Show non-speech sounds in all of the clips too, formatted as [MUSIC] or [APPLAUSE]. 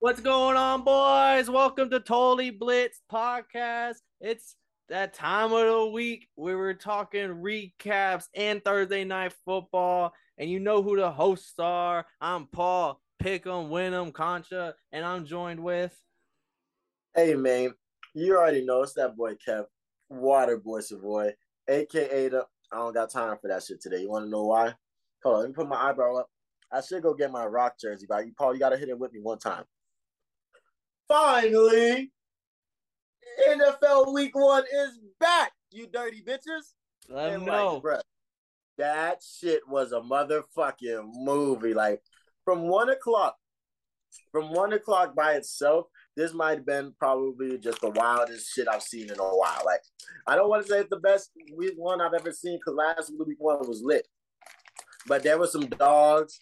What's going on, boys? Welcome to Totally Blitz Podcast. It's that time of the week where we're talking recaps and Thursday night football. And you know who the hosts are. I'm Paul, Pick'em, Win'em, Concha, and I'm joined with. Hey, man. You already know it's that boy Kev, Water Boy Savoy, aka the. I don't got time for that shit today. You want to know why? Hold on, let me put my eyebrow up. I should go get my rock jersey, but you, Paul, you got to hit it with me one time. Finally, NFL Week One is back. You dirty bitches. Let And, know. bruh, that shit was a motherfucking movie. Like from one o'clock, from one o'clock by itself, this might have been probably just the wildest shit I've seen in a while. Like I don't want to say it's the best week one I've ever seen because last week one was lit, but there were some dogs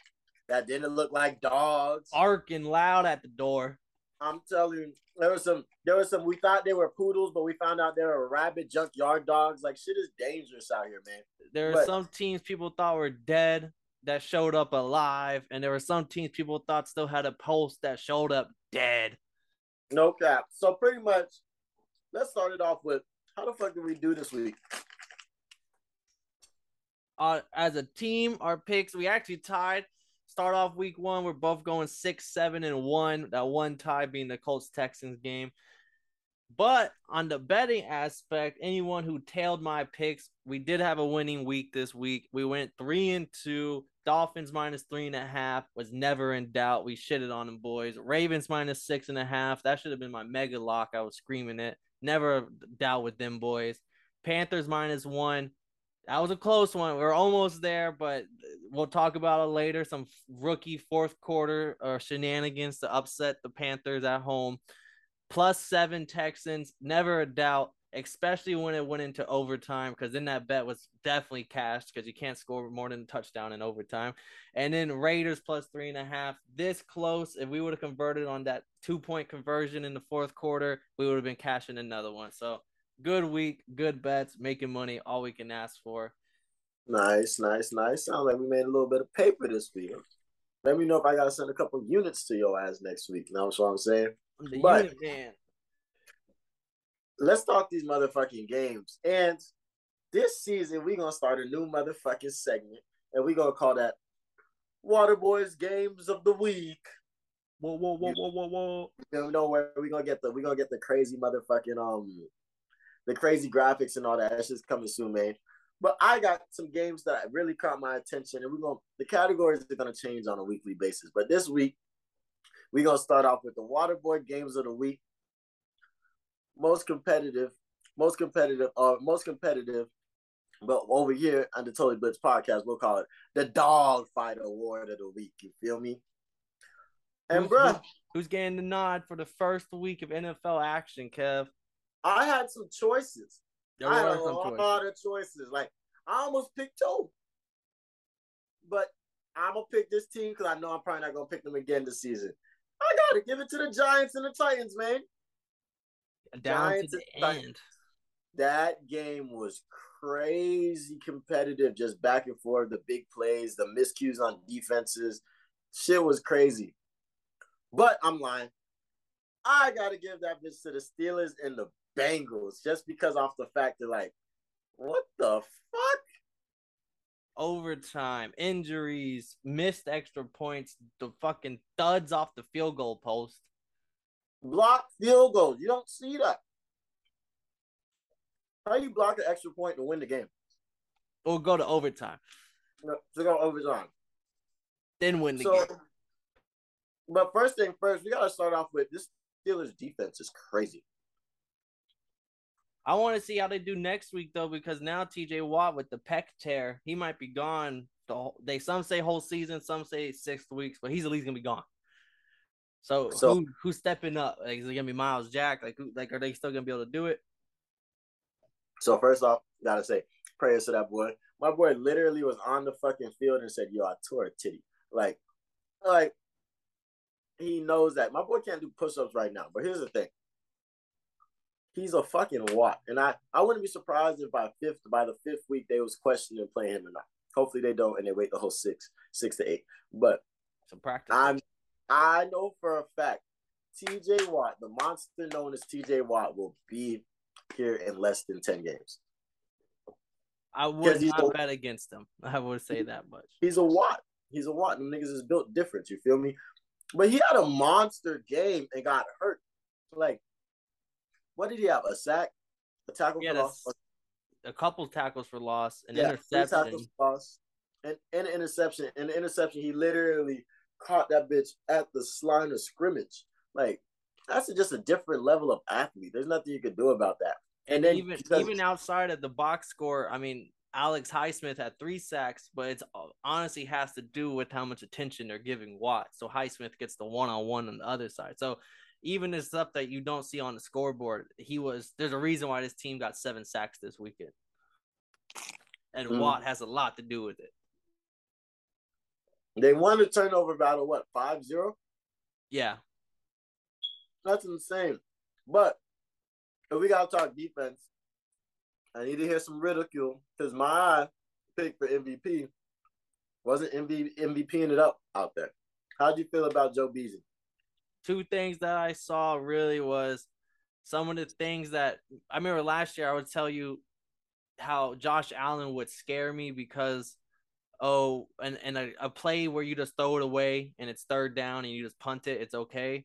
that didn't look like dogs. Arcing loud at the door. I'm telling you, there was some, there was some. We thought they were poodles, but we found out they were rabid junkyard dogs. Like shit is dangerous out here, man. There are some teams people thought were dead that showed up alive, and there were some teams people thought still had a pulse that showed up dead. No cap. So pretty much, let's start it off with how the fuck did we do this week? uh, as a team, our picks, we actually tied. Start off week one, we're both going six, seven, and one. That one tie being the Colts Texans game. But on the betting aspect, anyone who tailed my picks, we did have a winning week this week. We went three and two. Dolphins minus three and a half was never in doubt. We shitted on them boys. Ravens minus six and a half. That should have been my mega lock. I was screaming it. Never doubt with them boys. Panthers minus one. That was a close one. We are almost there, but we'll talk about it later. Some rookie fourth quarter or shenanigans to upset the Panthers at home. Plus seven Texans, never a doubt, especially when it went into overtime, because then that bet was definitely cashed because you can't score more than a touchdown in overtime. And then Raiders plus three and a half. This close, if we would have converted on that two point conversion in the fourth quarter, we would have been cashing another one. So good week, good bets, making money, all we can ask for. Nice, nice, nice. Sounds like we made a little bit of paper this week. Let me know if I gotta send a couple units to your ass next week. You know what I'm saying? The But- unit man. Let's talk these motherfucking games. And this season, we're gonna start a new motherfucking segment, and we're gonna call that Water Boys Games of the Week. Whoa, whoa, whoa, whoa, whoa, whoa. You know where we gonna get the we gonna get the crazy motherfucking um the crazy graphics and all that. That's just coming soon, man. But I got some games that really caught my attention, and we're gonna the categories are gonna change on a weekly basis. But this week, we're gonna start off with the Waterboy games of the week. Most competitive, most competitive, or most competitive. But over here on the Totally Blitz podcast, we'll call it the Dog Fight Award of the Week. You feel me? And Who's- bruh, Who's getting the nod for the first week of NFL action, Kev? I had some choices. There I had a lot choices. of choices. Like I almost picked two, but I'm gonna pick this team because I know I'm probably not gonna pick them again this season. I gotta give it to the Giants and the Titans, man. Down Giants to the Titans. end. That game was crazy competitive, just back and forth. The big plays, the miscues on defenses, shit was crazy. But I'm lying. I gotta give that bitch to the Steelers and the Bengals, just because off the fact that like, what the fuck? Overtime, injuries, missed extra points, the fucking thuds off the field goal post. Block field goals. You don't see that. How you block an extra point to win the game? Or go to overtime, To go overtime. then win the So, game. but first thing first, we gotta start off with this Steelers defense is crazy. I want to see how they do next week though, because now TJ Watt with the pec tear, he might be gone. The whole, they some say whole season, some say six weeks, but he's at least gonna be gone. So, So- who who's stepping up? Like, is it gonna be Myles Jack? Like, who, like, are they still gonna be able to do it? So first off, gotta say prayers to that boy. My boy literally was on the fucking field and said, "Yo, I tore a titty." Like, like he knows that my boy can't do push-ups right now. But here's the thing: he's a fucking Watt, and I I wouldn't be surprised if by fifth by the fifth week they was questioning playing him or not. Hopefully they don't, and they wait the whole six six to eight. But Some practice. I'm I know for a fact TJ Watt, the monster known as TJ Watt, will be here in less than 10 games. I would not bet against him. [LAUGHS] I would say that much. He's a Watt. He's a Watt. And niggas is built different. You feel me? But he had a monster game and got hurt. Like, what did he have? A sack, a tackle for loss, a couple tackles for loss, an yeah, interception, tackles for loss, and, and an interception. And interception, he literally caught that bitch at the line of scrimmage. Like, that's just a different level of athlete. There's nothing you can do about that. And, then even even outside of the box score, I mean, Alex Highsmith had three sacks, but it's uh, honestly has to do with how much attention they're giving Watt. So Highsmith gets the one on one on the other side. So even the stuff that you don't see on the scoreboard, he was there's a reason why this team got seven sacks this weekend. And mm. Watt has a lot to do with it. They won the turnover battle, what, 5 0? Yeah. That's insane. But if we gotta talk defense, I need to hear some ridicule because my pick for MVP wasn't MVP MVPing it up out there. How do you feel about Joe Beasley? Two things that I saw really was some of the things that I remember last year. I would tell you how Josh Allen would scare me because oh, and and a, a play where you just throw it away and it's third down and you just punt it, it's okay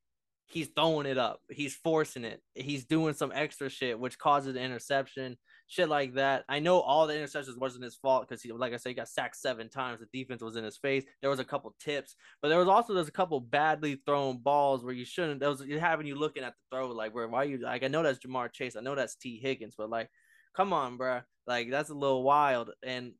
he's throwing it up. He's forcing it. He's doing some extra shit, which causes an interception, shit like that. I know all the interceptions wasn't his fault because he, like I said, he got sacked seven times. The defense was in his face. There was a couple tips, but there was also there's a couple badly thrown balls where you shouldn't. That was having you looking at the throw like where why you like I know that's Ja'Marr Chase. I know that's Tee Higgins, but like, come on, bro. Like that's a little wild and.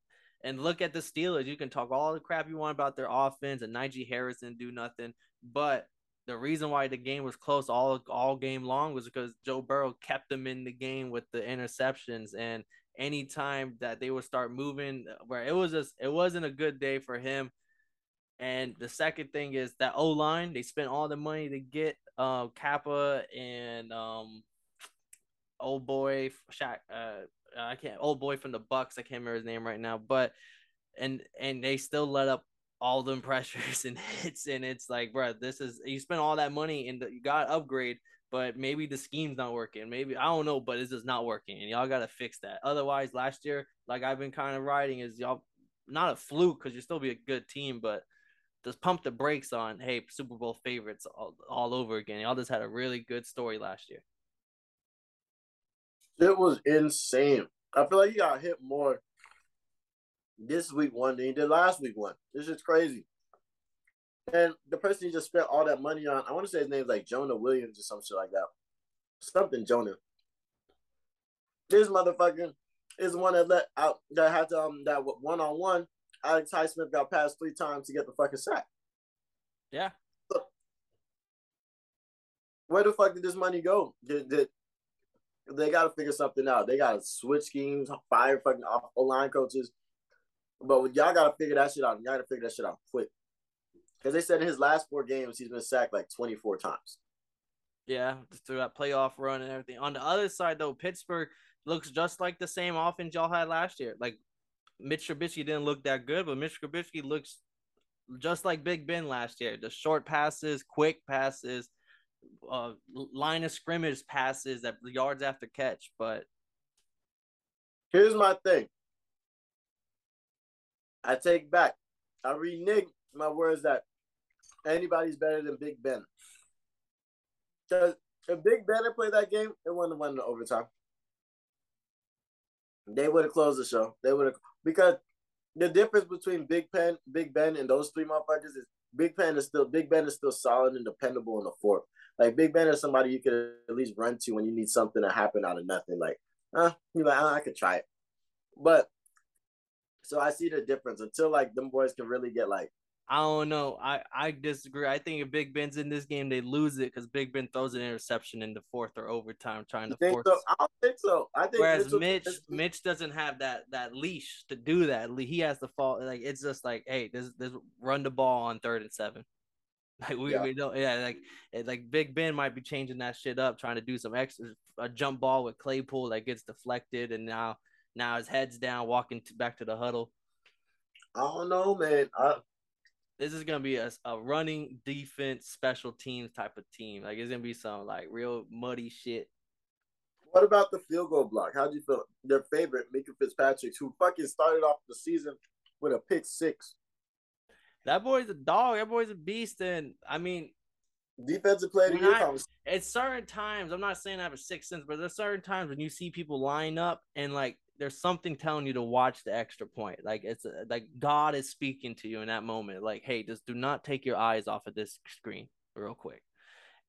And look at the Steelers. You can talk all the crap you want about their offense and Najee Harris didn't do nothing, but the reason why the game was close all all game long was because Joe Burrow kept them in the game with the interceptions and anytime that they would start moving where it was just it wasn't a good day for him. And the second thing is that O line, they spent all the money to get uh Cappa and um old boy Shaq uh I can't old boy from the Bucks, I can't remember his name right now, but and and they still let up all them pressures and hits, and it's like, bro, this is you spent all that money and you got upgrade, but maybe the scheme's not working. Maybe I don't know, but it's just not working, and y'all got to fix that. Otherwise, last year, like I've been kind of riding, is y'all not a fluke because you still be a good team, but just pump the brakes on. Hey, Super Bowl favorites all, all over again. Y'all just had a really good story last year. It was insane. I feel like you got hit more this week one than he did last week one. This is crazy. And the person he just spent all that money on, I want to say his name's like Jonah Williams or some shit like that. Something Jonah. This motherfucker is the one that let out that had to um that one on one. Alex Highsmith got passed three times to get the fucking sack. Yeah. where the fuck did this money go? Did, did they got to figure something out? They got to switch schemes, fire fucking off line coaches, but y'all gotta figure that shit out. Y'all gotta figure that shit out quick. Because they said in his last four games, he's been sacked like 24 times. Yeah, through that playoff run and everything. On the other side, though, Pittsburgh looks just like the same offense y'all had last year. Like Mitch Trubisky didn't look that good, but Mitch Trubisky looks just like Big Ben last year. The short passes, quick passes, uh, line of scrimmage passes, that yards after catch. But here's my thing: I take back. I renege my words that anybody's better than Big Ben. Because if Big Ben had played that game, it wouldn't have won the overtime. They would have closed the show. They would have because the difference between Big Ben, Big Ben, and those three motherfuckers is Big Ben is still Big Ben is still solid and dependable in the fourth. Like Big Ben is somebody you could at least run to when you need something to happen out of nothing. Like, uh, you like, I could try it. But so I see the difference until like them boys can really get like. I don't know. I I disagree. I think if Big Ben's in this game, they lose it because Big Ben throws an interception in the fourth or overtime, trying to force. So? I don't think so. I think. Whereas Mitch, Mitch doesn't have that that leash to do that. He has to fall. Like it's just like, hey, this this run the ball on third and seven. [LAUGHS] Like we, yeah. we don't yeah like like Big Ben might be changing that shit up, trying to do some extra a jump ball with Claypool that gets deflected, and now now his head's down, walking to, back to the huddle. I don't know, man. I this is gonna be a, a running defense special teams type of team. Like it's gonna be some like real muddy shit. What about the field goal block? How do you feel? Their favorite, Minkah Fitzpatrick, who fucking started off the season with a pick six. That boy's a dog. That boy's a beast. And I mean, defensive player of. At certain times, I'm not saying I have a sixth sense, but there's certain times when you see people line up and like there's something telling you to watch the extra point. Like it's a, like God is speaking to you in that moment. Like, hey, just do not take your eyes off of this screen real quick.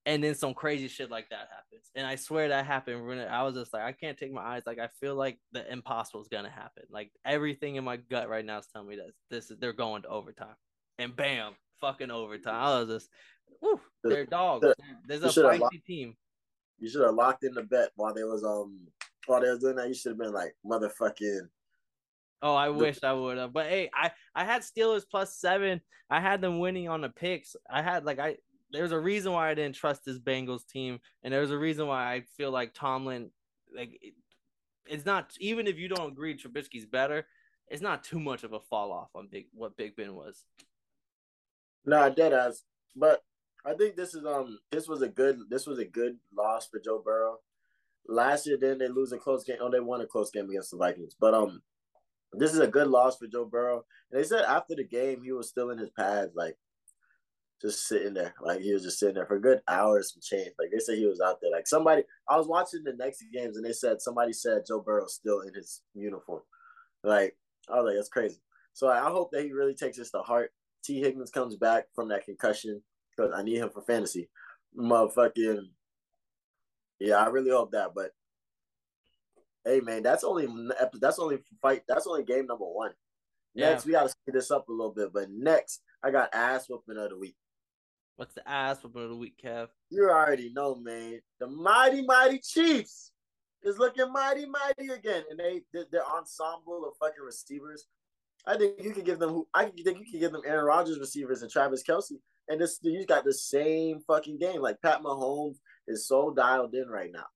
And then some crazy shit like that happens. And I swear that happened when I was just like, I can't take my eyes. Like I feel like the impossible is gonna happen. Like everything in my gut right now is telling me that this is they're going to overtime. And bam, fucking overtime. I was just, woo, they're dogs. There's a feisty team. You should have locked in the bet while there was um while they was doing that. You should have been like motherfucking. Oh, I wish I would have. But hey, I I had Steelers plus seven. I had them winning on the picks. I had like I there's a reason why I didn't trust this Bengals team, and there's a reason why I feel like Tomlin, like, it, it's not even if you don't agree Trubisky's better, it's not too much of a fall off on Big what Big Ben was. Nah, dead ass. But I think this is um this was a good this was a good loss for Joe Burrow. Last year, then they lose a close game. Oh, they won a close game against the Vikings. But um, this is a good loss for Joe Burrow. And they said after the game he was still in his pads, like just sitting there. Like he was just sitting there for good hours and change. Like they said he was out there. Like somebody I was watching the next games and they said somebody said Joe Burrow's still in his uniform. Like I was like, that's crazy. So I hope that he really takes this to heart. Tee Higgins comes back from that concussion because I need him for fantasy. Motherfucking yeah, I really hope that. But hey, man, that's only that's only fight. That's only game number one. Next, yeah. we got to speed this up a little bit. But next, I got ass whooping of the week. What's the ass whooping of the week, Kev? You already know, man. The mighty, mighty Chiefs is looking mighty, mighty again, and they their ensemble of fucking receivers. I think you can give them. I think you can give them Aaron Rodgers receivers and Travis Kelce, and this you got the same fucking game. Like Pat Mahomes is so dialed in right now.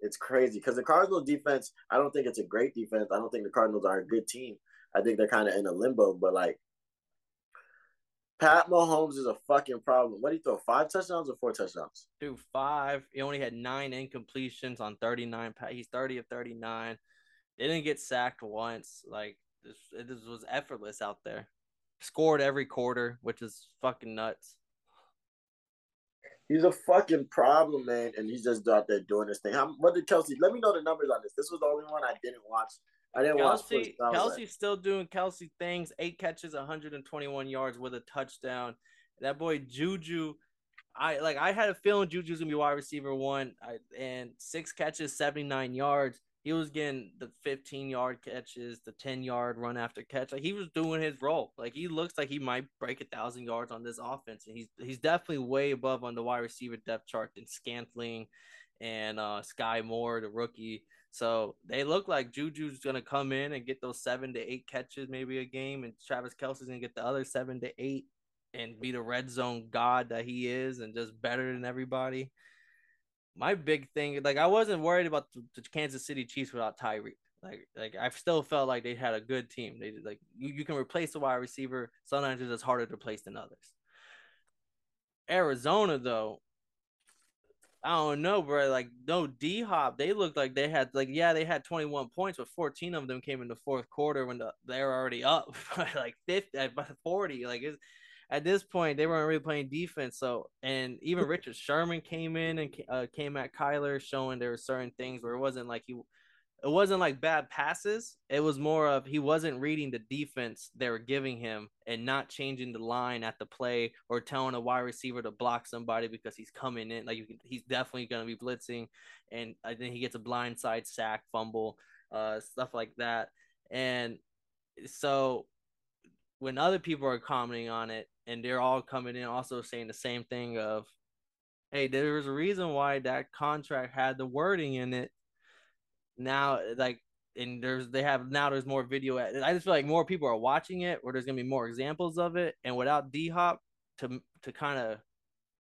It's crazy because the Cardinals defense. I don't think it's a great defense. I don't think the Cardinals are a good team. I think they're kind of in a limbo. But like Pat Mahomes is a fucking problem. What do you throw? Five touchdowns or four touchdowns? Dude, five. He only had nine incompletions on 39. He's 30 of 39. They didn't get sacked once. Like, this, this was effortless out there. Scored every quarter, which is fucking nuts. He's a fucking problem, man, and he's just out there doing this thing. How, what did Kelce? Let me know the numbers on this. This was the only one I didn't watch I didn't Kelce, watch. Like, still doing Kelce things. Eight catches, 121 yards with a touchdown. That boy Juju, I like. I had a feeling Juju's gonna be wide receiver one, I, and six catches, 79 yards. He was getting the 15 yard catches, the 10 yard run after catch. Like he was doing his role. Like he looks like he might break a thousand yards on this offense, and he's he's definitely way above on the wide receiver depth chart than Scantling and uh, Skyy Moore, the rookie. So they look like Juju's gonna come in and get those seven to eight catches maybe a game, and Travis Kelce's gonna get the other seven to eight and be the red zone god that he is, and just better than everybody. My big thing, like I wasn't worried about the, the Kansas City Chiefs without Tyreek. Like, like I still felt like they had a good team. They like you, you can replace a wide receiver. Sometimes it's just harder to replace than others. Arizona though, I don't know, bro. Like no D Hop, they looked like they had like yeah, they had 21 points, but 14 of them came in the fourth quarter when the, they were already up [LAUGHS] like 50 at 40. Like it's, at this point, they weren't really playing defense. So and even [LAUGHS] Richard Sherman came in and uh, came at Kyler, showing there were certain things where it wasn't like he it wasn't like bad passes. It was more of he wasn't reading the defense they were giving him and not changing the line at the play or telling a wide receiver to block somebody because he's coming in. Like he's definitely going to be blitzing, and I think he gets a blind side sack, fumble, uh, stuff like that. And so when other people are commenting on it, and they're all coming in also saying the same thing of, "Hey, there's a reason why that contract had the wording in it." now like and there's they have now there's more video i just feel like more people are watching it or there's gonna be more examples of it. And without d-hop to to kind of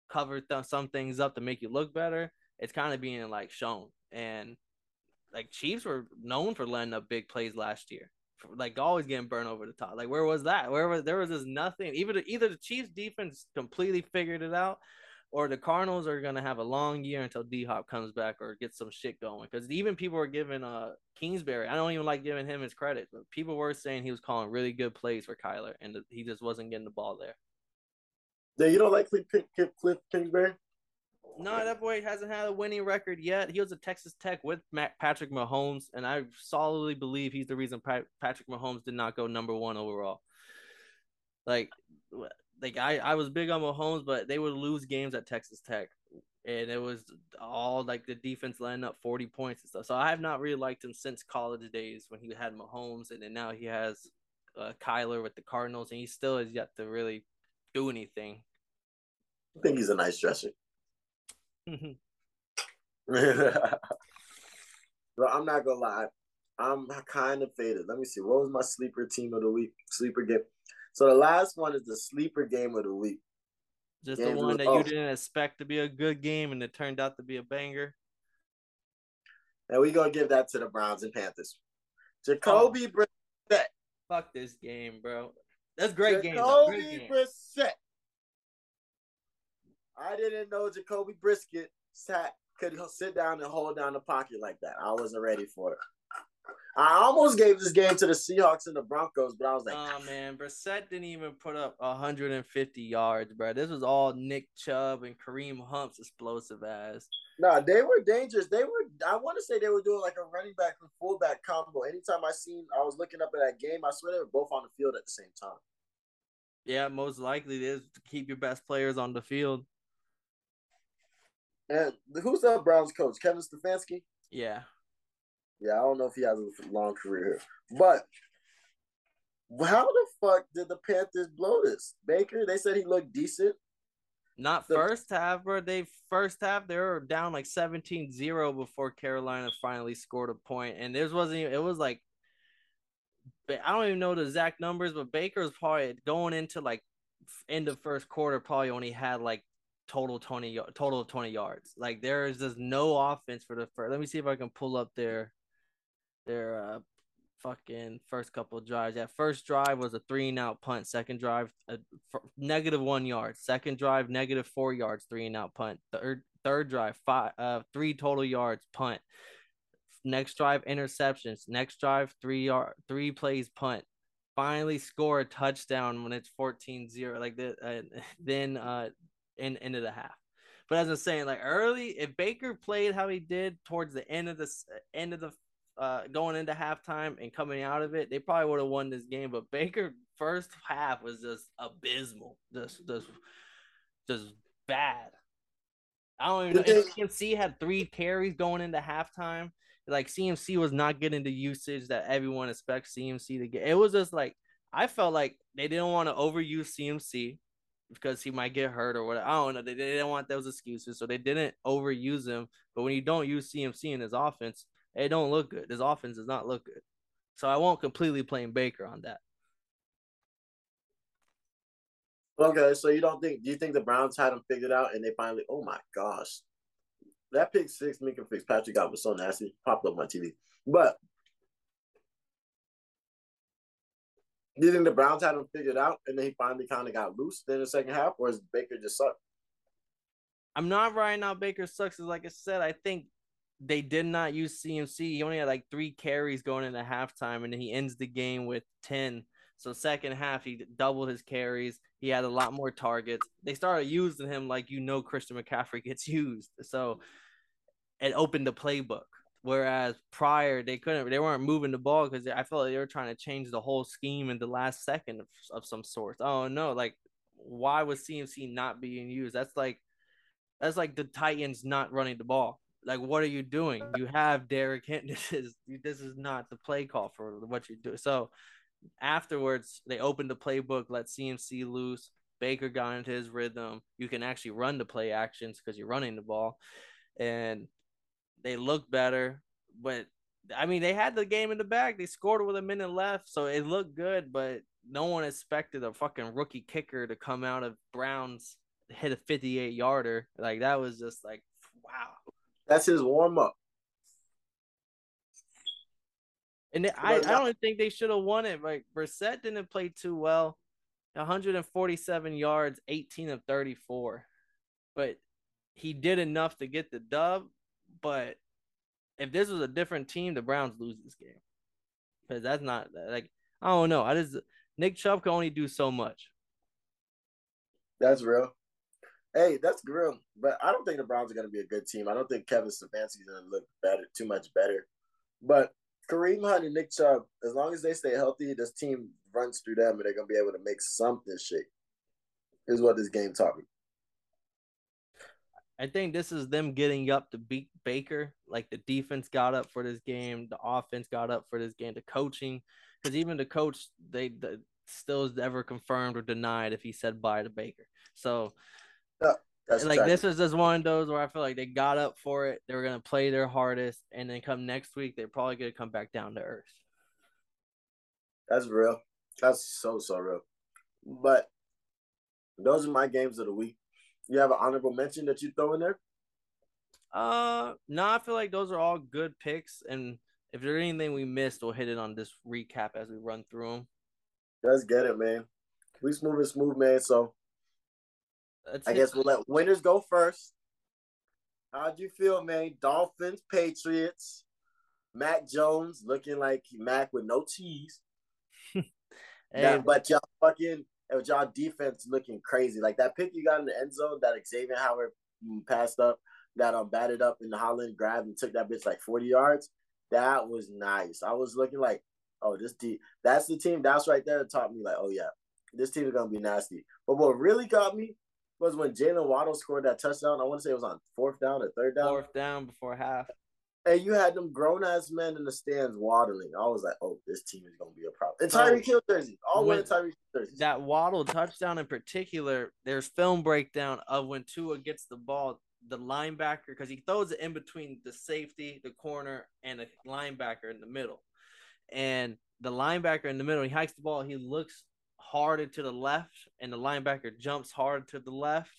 cover th- some things up to make you look better it's kind of being like shown. And like chiefs were known for letting up big plays last year like always getting burned over the top. Like where was that? Where was there was just nothing. Even either the Chiefs defense completely figured it out, or the Cardinals are gonna have a long year until D Hop comes back or gets some shit going. Because even people were giving uh Kingsbury, I don't even like giving him his credit, but people were saying he was calling really good plays for Kyler, and he just wasn't getting the ball there. Yeah, you don't like Cliff, Cliff Kingsbury? No, that boy hasn't had a winning record yet. He was at Texas Tech with Patrick Mahomes, and I solidly believe he's the reason Patrick Mahomes did not go number one overall. Like, like I, I was big on Mahomes, but they would lose games at Texas Tech, and it was all like the defense letting up forty points and stuff. So I have not really liked him since college days when he had Mahomes, and then now he has uh, Kyler with the Cardinals, and he still has yet to really do anything. I think he's a nice dresser. Mm-hmm. [LAUGHS] but I'm not gonna lie, I'm kind of faded. Let me see. What was my sleeper team of the week? Sleeper game. So the last one is the sleeper game of the week. Just game the one that oh. you didn't expect to be a good game and it turned out to be a banger. And we gonna give that to the Browns and Panthers. Jacoby oh. Brissett. Fuck this game, bro. That's great Jacoby game. Jacoby Brissett. I didn't know Jacoby Brisket sat could sit down and hold down the pocket like that. I wasn't ready for it. I almost gave this game to the Seahawks and the Broncos, but I was like, "Oh man, Brissett didn't even put up 150 yards, bro. This was all Nick Chubb and Kareem Hunt's explosive ass." No, nah, they were dangerous. They were. I want to say they were doing like a running back and fullback combo. Anytime I seen, I was looking up at that game. I swear they were both on the field at the same time. Yeah, most likely it is to keep your best players on the field. And who's the Browns coach? Kevin Stefanski? Yeah. Yeah, I don't know if he has a long career here. But how the fuck did the Panthers blow this? Baker, they said he looked decent. Not the, first half, bro. They first half they were down like 17-0 before Carolina finally scored a point. And this wasn't even, it was like I don't even know the exact numbers, but Baker was probably going into like end of first quarter, probably only had like total 20 total of 20 yards. Like there is just no offense for the first. Let me see if I can pull up their their uh fucking first couple drives. That first drive was a three and out punt. Second drive, a negative one yard. Second drive, negative four yards, three and out punt. Third third drive, five uh three total yards punt. Next drive, interceptions. Next drive, three yard three plays punt. Finally score a touchdown when it's 14-0. Like the, uh, [LAUGHS] then uh in into the half. But as I'm saying, like early, if Baker played how he did towards the end of the end of the uh, going into halftime and coming out of it, they probably would have won this game. But Baker first half was just abysmal, just just just bad. I don't even know. CMC had three carries going into halftime. Like CMC was not getting the usage that everyone expects CMC to get. It was just like I felt like they didn't want to overuse CMC because he might get hurt or what. I don't know. They, they didn't want those excuses, so they didn't overuse him. But when you don't use CMC in his offense, it don't look good. His offense does not look good. So I won't completely blame Baker on that. Okay, so you don't think? Do you think the Browns had him figured out and they finally? Oh my gosh, that pick six Minkah Fitzpatrick got was so nasty. Popped up my TV, but Do you think the Browns had him figured out and then he finally kind of got loose in the second half, or is Baker just sucked? I'm not writing out Baker sucks. Like I said, I think they did not use CMC. He only had like three carries going into halftime, and he ends the game with 10. So second half, he doubled his carries. He had a lot more targets. They started using him like you know Christian McCaffrey gets [LAUGHS] used. So it opened the playbook. Whereas prior they couldn't, they weren't moving the ball because I felt like they were trying to change the whole scheme in the last second of, of some sort. Oh no, like why was CMC not being used? That's like that's like the Titans not running the ball. Like what are you doing? You have Derrick Henry. [LAUGHS] This is this is not the play call for what you do. So afterwards, they opened the playbook, let CMC loose. Baker got into his rhythm. You can actually run the play actions because you're running the ball, and they looked better, but I mean, they had the game in the bag. They scored with a minute left, so it looked good. But no one expected a fucking rookie kicker to come out of Browns hit a 58 yarder. Like that was just like wow. That's his warm up. And I, I don't think they should have won it. Like Brissett didn't play too well. 147 yards, 18 of 34. But he did enough to get the dub. But if this was a different team, the Browns lose this game. Because that's not like I don't know. I just Nick Chubb can only do so much. That's real. Hey, that's real. But I don't think the Browns are going to be a good team. I don't think Kevin Stefanski's going to look better, too much better. But Kareem Hunt and Nick Chubb, as long as they stay healthy, this team runs through them and they're going to be able to make something shake. Is what this game taught me. I think this is them getting up to beat Baker. Like the defense got up for this game, the offense got up for this game, the coaching, because even the coach, they the, still is never confirmed or denied if he said bye to Baker. So, yeah, like this is just one of those where I feel like they got up for it. They were gonna play their hardest, and then come next week, they're probably gonna come back down to earth. That's real. That's so so real. But those are my games of the week. You have an honorable mention that you throw in there? Uh, no, I feel like those are all good picks, and if there's anything we missed, we'll hit it on this recap as we run through them. Let's get it, man. We smooth and smooth, man. So Let's I guess we'll let winners go first. How'd you feel, man? Dolphins, Patriots, Mac Jones looking like Mac with no cheese. [LAUGHS] and, yeah, but y'all fucking and y'all defense looking crazy. Like that pick you got in the end zone that Xavier Howard passed up, that um batted up in the Holland grabbed and took that bitch like 40 yards. That was nice. I was looking like, oh, this deep. That's the team. That's right there that taught me like, oh yeah, this team is gonna be nasty. But what really got me was when Jaylen Waddle scored that touchdown. I want to say it was on fourth down or third down. Fourth down before half. And you had them grown ass men in the stands waddling. I was like, oh, this team is gonna be a problem. And oh, Tyreek Hill jersey, all wearing Tyreek jerseys. That Waddle touchdown in particular, there's film breakdown of when Tua gets the ball, the linebacker, because he throws it in between the safety, the corner, and the linebacker in the middle. And the linebacker in the middle, he hikes the ball, he looks harder to the left, and the linebacker jumps hard to the left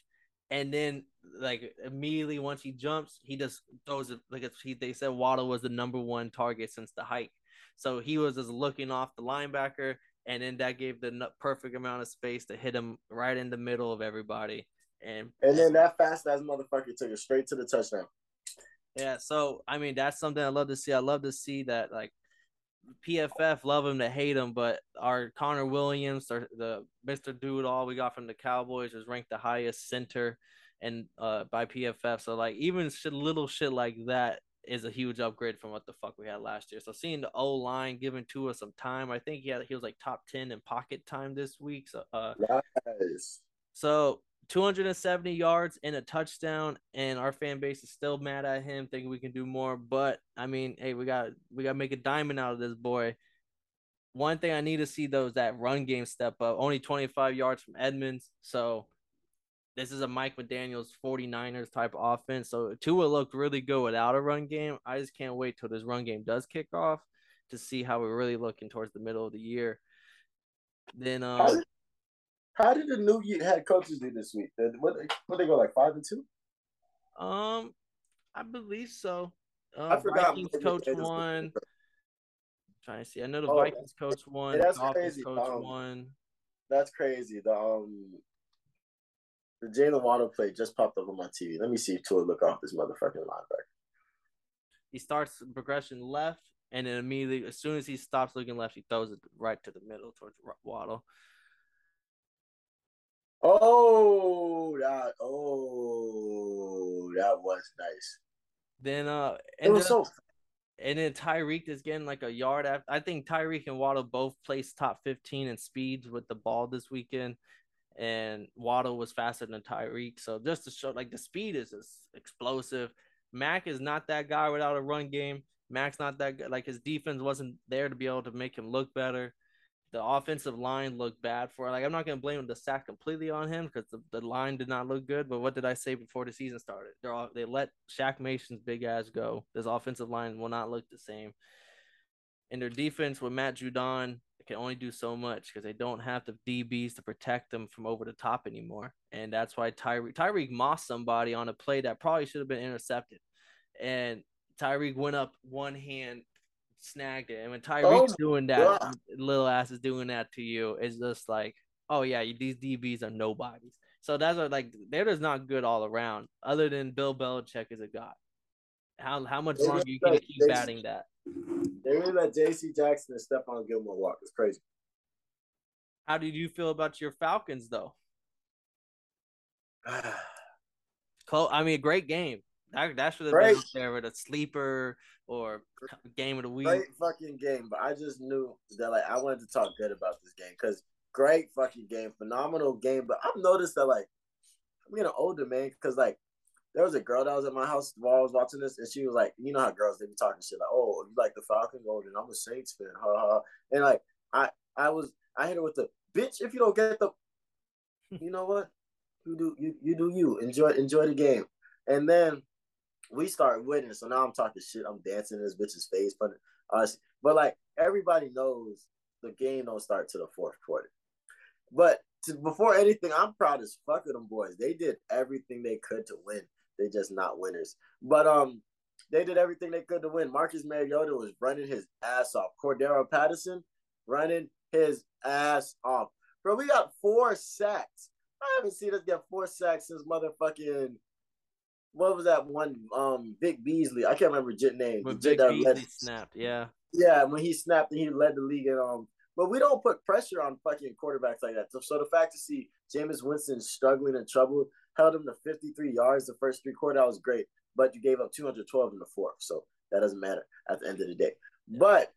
and then like immediately once he jumps, he just throws it like he, they said Waddle was the number one target since the hike. So he was just looking off the linebacker, and then that gave the perfect amount of space to hit him right in the middle of everybody. And and then that fast ass motherfucker took it straight to the touchdown. Yeah, so I mean that's something I love to see. I love to see that like PFF love him to hate him, but our Connor Williams, or the Mr. Dude, all we got from the Cowboys is ranked the highest center and uh by PFF. So like even shit, little shit like that is a huge upgrade from what the fuck we had last year. So seeing the O line giving to us some time, I think he had he was like top ten in pocket time this week. So uh, nice. So 270 yards and a touchdown, and our fan base is still mad at him, thinking we can do more. But I mean, hey, we got we got to make a diamond out of this boy. One thing I need to see though is that run game step up. Only 25 yards from Edmonds, so this is a Mike McDaniel's 49ers type offense. So Tua looked really good without a run game. I just can't wait till this run game does kick off to see how we're really looking towards the middle of the year. Then um how did the new head coaches do this week? What what they go like five and two? Um, I believe so. Uh, I forgot. Vikings coach one. Trying to see. I know the oh, Vikings coach one. That's crazy. Coach um, one. That's crazy. The um, the Jaylen Waddle play just popped up on my TV. Let me see if Tua look off this motherfucking linebacker. He starts progression left, and then immediately, as soon as he stops looking left, he throws it right to the middle towards Waddle. Oh, that oh, that was nice. Then uh, it was so. And then Tyreek is getting like a yard after. I think Tyreek and Waddle both placed top fifteen in speeds with the ball this weekend, and Waddle was faster than Tyreek. So just to show, like the speed is just explosive. Mac is not that guy without a run game. Mac's not that good. Like his defense wasn't there to be able to make him look better the offensive line looked bad for. Like I'm not gonna blame the sack completely on him because the, the line did not look good. But what did I say before the season started? They're all, they let Shaq Mason's big ass go. This offensive line will not look the same. And their defense with Matt Judon can only do so much because they don't have the DBs to protect them from over the top anymore. And that's why Tyreek Tyreek mossed somebody on a play that probably should have been intercepted. And Tyreek went up one hand snagged it. And when Tyreek's Oh, doing that, God. little ass is doing that to you, it's just like, oh yeah, these DBs are nobodies. So that's what like they're just not good all around. Other than Bill Belichick is a god. How how much longer you can like- keep they- batting that? They really let J.C. Jackson and Stephon Gilmore walk. It's crazy. How did you feel about your Falcons though? [SIGHS] Close. I mean, great game. That that should have been Great. up there with a sleeper or [LAUGHS] game of the week. great fucking game, but I just knew that like I wanted to talk good about this game because great fucking game, phenomenal game. But I've noticed that like I'm getting older, man, because like there was a girl that was at my house while I was watching this, and she was like, you know how girls they be talking shit like, oh, you like the Falcons, oh, then I'm a Saints fan, ha ha. And like I I was I hit her with the bitch if you don't get the, [LAUGHS] you know what, you do you you do you enjoy enjoy the game, and then we start winning. So now I'm talking shit. I'm dancing in this bitch's face, but us. But like everybody knows, the game don't start to the fourth quarter. But to, before anything, I'm proud as fuck of them boys. They did everything they could to win. They just not winners. But um, they did everything they could to win. Marcus Mariota was running his ass off. Cordarrelle Patterson running his ass off. Bro, we got four sacks. I haven't seen us get four sacks since motherfucking what was that one? Um, Vic Beasley. I can't remember Jit name. When Vic that Beasley led- snapped, yeah. yeah, when he snapped and he led the league in um. But we don't put pressure on fucking quarterbacks like that. So, so the fact to see Jameis Winston struggling and trouble held him to 53 yards the first three quarter, that was great. But you gave up 212 in the fourth, so that doesn't matter at the end of the day. But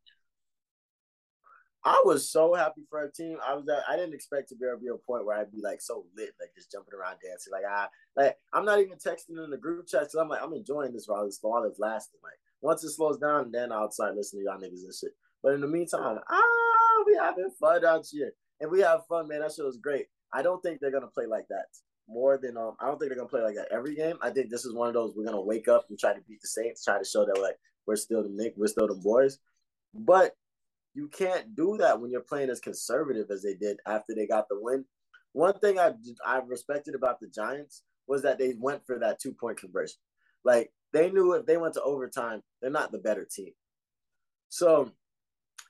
I was so happy for our team. I was I didn't expect to be able to be a point where I'd be like so lit, like just jumping around dancing. Like I like I'm not even texting in the group chat because I'm like I'm enjoying this while it's while it's lasting. Like once it slows down, then I'll start listening to y'all niggas and shit. But in the meantime, ah, we having fun out here, and we have fun, man. That shit was great. I don't think they're gonna play like that more than um. I don't think they're gonna play like that every game. I think this is one of those we're gonna wake up and try to beat the Saints, try to show that like we're still the Nick, we're still the boys. But you can't do that when you're playing as conservative as they did after they got the win. One thing I I respected about the Giants was that they went for that two point conversion. Like they knew if they went to overtime, they're not the better team. So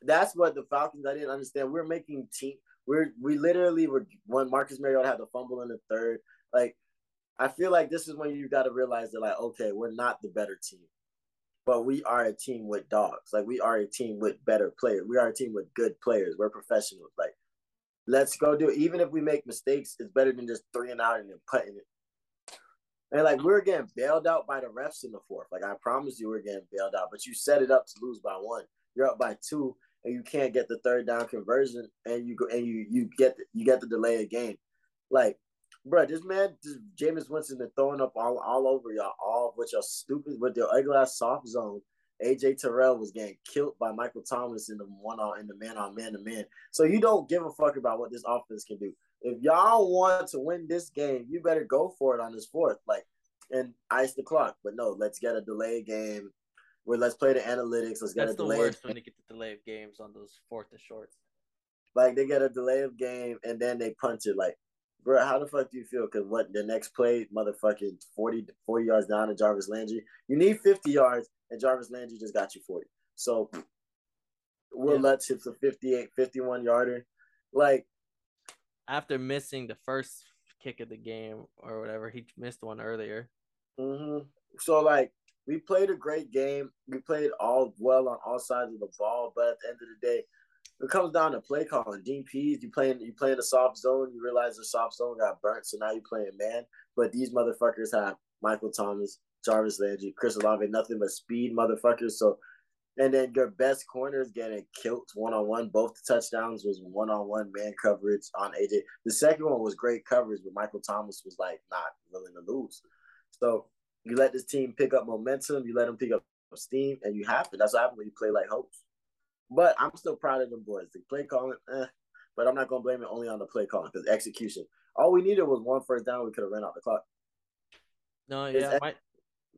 that's what the Falcons. I didn't understand. We're making team. We're we literally were when Marcus Mariota had the fumble in the third. Like I feel like this is when you got to realize that like okay, we're not the better team but we are a team with dogs. Like we are a team with better players. We are a team with good players. We're professionals. Like let's go do it. Even if we make mistakes, it's better than just three and out and then putting it. And like we're getting bailed out by the refs in the fourth. Like I promise you, we're getting bailed out. But you set it up to lose by one. You're up by two, and you can't get the third down conversion, and you go and you you get the, you get the delay of game. Like bro, this man, just Jameis Winston, is throwing up all, all over y'all, all with your stupid, with your ugly ass soft zone. AJ Terrell was getting killed by Michael Thomas in the one on in the man on man to man. So you don't give a fuck about what this offense can do. If y'all want to win this game, you better go for it on this fourth, like and ice the clock. But no, let's get a delay game. Where let's play the analytics. Let's get That's a the delay. worst when they get the delay of games on those fourth and shorts. Like they get a delay of game and then they punch it. Like, bro, how the fuck do you feel? Because what the next play, motherfucking 40, 40 yards down to Jarvis Landry. You need 50 yards, and Jarvis Landry just got you 40. So Will Yeah. Lutz hits a 58, 51 yarder. Like, After missing the first kick of the game or whatever, he missed one earlier. hmm so like we played a great game. We played all well on all sides of the ball, but at the end of the day, it comes down to play calling. Pees, you playing you playing the soft zone, you realize the soft zone got burnt, so now you playing man. But these motherfuckers have Michael Thomas, Jarvis Landry, Chris Olave, nothing but speed motherfuckers. So and then your best corners getting killed one on one. Both the touchdowns was one on one man coverage on AJ. The second one was great coverage, but Michael Thomas was like not willing to lose. So you let this team pick up momentum, you let them pick up steam, and you have to. That's what happens when you play like hopes. But I'm still proud of them boys. The play calling, eh, but I'm not gonna blame it only on the play calling because execution. All we needed was one first down. We could have ran out the clock. No, yeah, my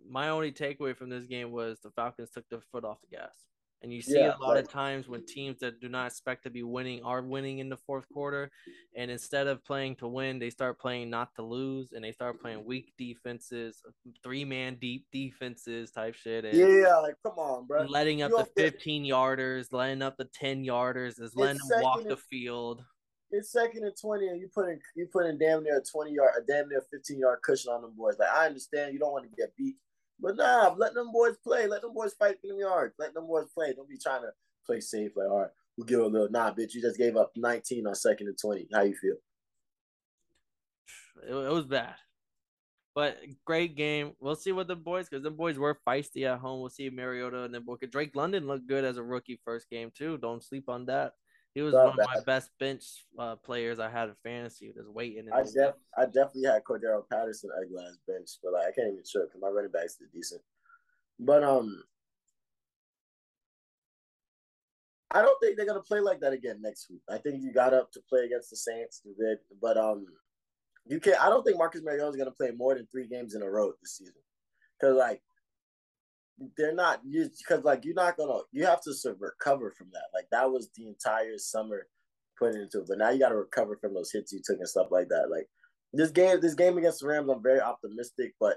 my only takeaway from this game was the Falcons took their foot off the gas, And you see yeah, a lot of times when teams that do not expect to be winning are winning in the fourth quarter. And instead of playing to win, they start playing not to lose and they start playing weak defenses, three man deep defenses type shit. And yeah, like come on, bro. Letting up you the 15 yarders, letting up the 10 yarders, is letting them walk the field. It's second and 20, and you put in you put in damn near a 20 yard, a damn near 15 yard cushion on them boys. Like I understand you don't want to get beat but nah, let them boys play. Let them boys fight in the yard. Let them boys play. Don't be trying to play safe. Like, all right, we'll give a little. Nah, bitch, you just gave up 19 on second and 20. How you feel? It, it was bad. But great game. We'll see what the boys, because the boys were feisty at home. We'll see Mariota and then Booker. Drake London looked good as a rookie first game too. Don't sleep on that. He was one of my best bench uh, players I had in fantasy. Just waiting. I def- I definitely had Cordarrelle Patterson at glass bench, but like, I can't even sure because my running backs are decent. But um, I don't think they're gonna play like that again next week. I think you got up to play against the Saints, you did, but um, you can't. I don't think Marcus Mariota is gonna play more than three games in a row this season, because like they're not you because like you're not gonna you have to recover from that. Like that was the entire summer put into it. But now you gotta recover from those hits you took and stuff like that. Like this game this game against the Rams, I'm very optimistic, but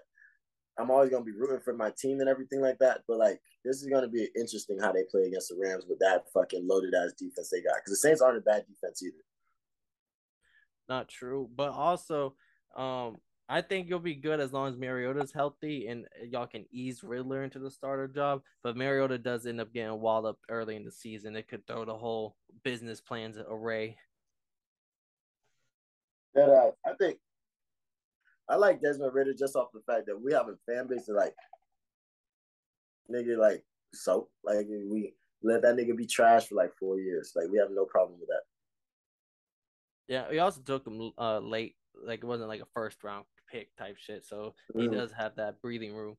I'm always gonna be rooting for my team and everything like that. But like this is gonna be interesting how they play against the Rams with that fucking loaded ass defense they got. Because the Saints aren't a bad defense either. Not true. But also, um, I think you'll be good as long as Mariota's healthy and y'all can ease Ridder into the starter job. But Mariota does end up getting walled up early in the season. It could throw the whole business plans array. That uh, I think I like Desmond Ridder just off the fact that we have a fan base that like nigga like so like we let that nigga be trash for like four years. Like we have no problem with that. Yeah, we also took him uh late. Like it wasn't like a first round pick type shit. So he mm. does have that breathing room.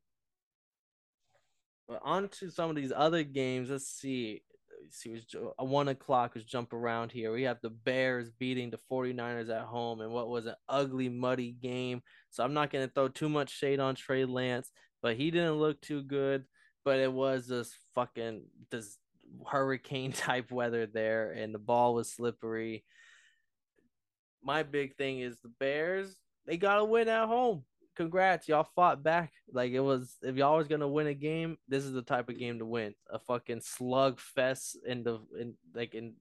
But on to some of these other games. Let's see. Let's see, a one o'clock. Let's jump around here. We have the Bears beating the 49ers at home and what was an ugly, muddy game. So I'm not going to throw too much shade on Trey Lance, but he didn't look too good. But it was just fucking this hurricane [LAUGHS] type weather there, and the ball was slippery. My big thing is the Bears they got to win at home. Congrats, y'all fought back. Like it was, if y'all was gonna win a game, this is the type of game to win. A fucking slug fest in the in like in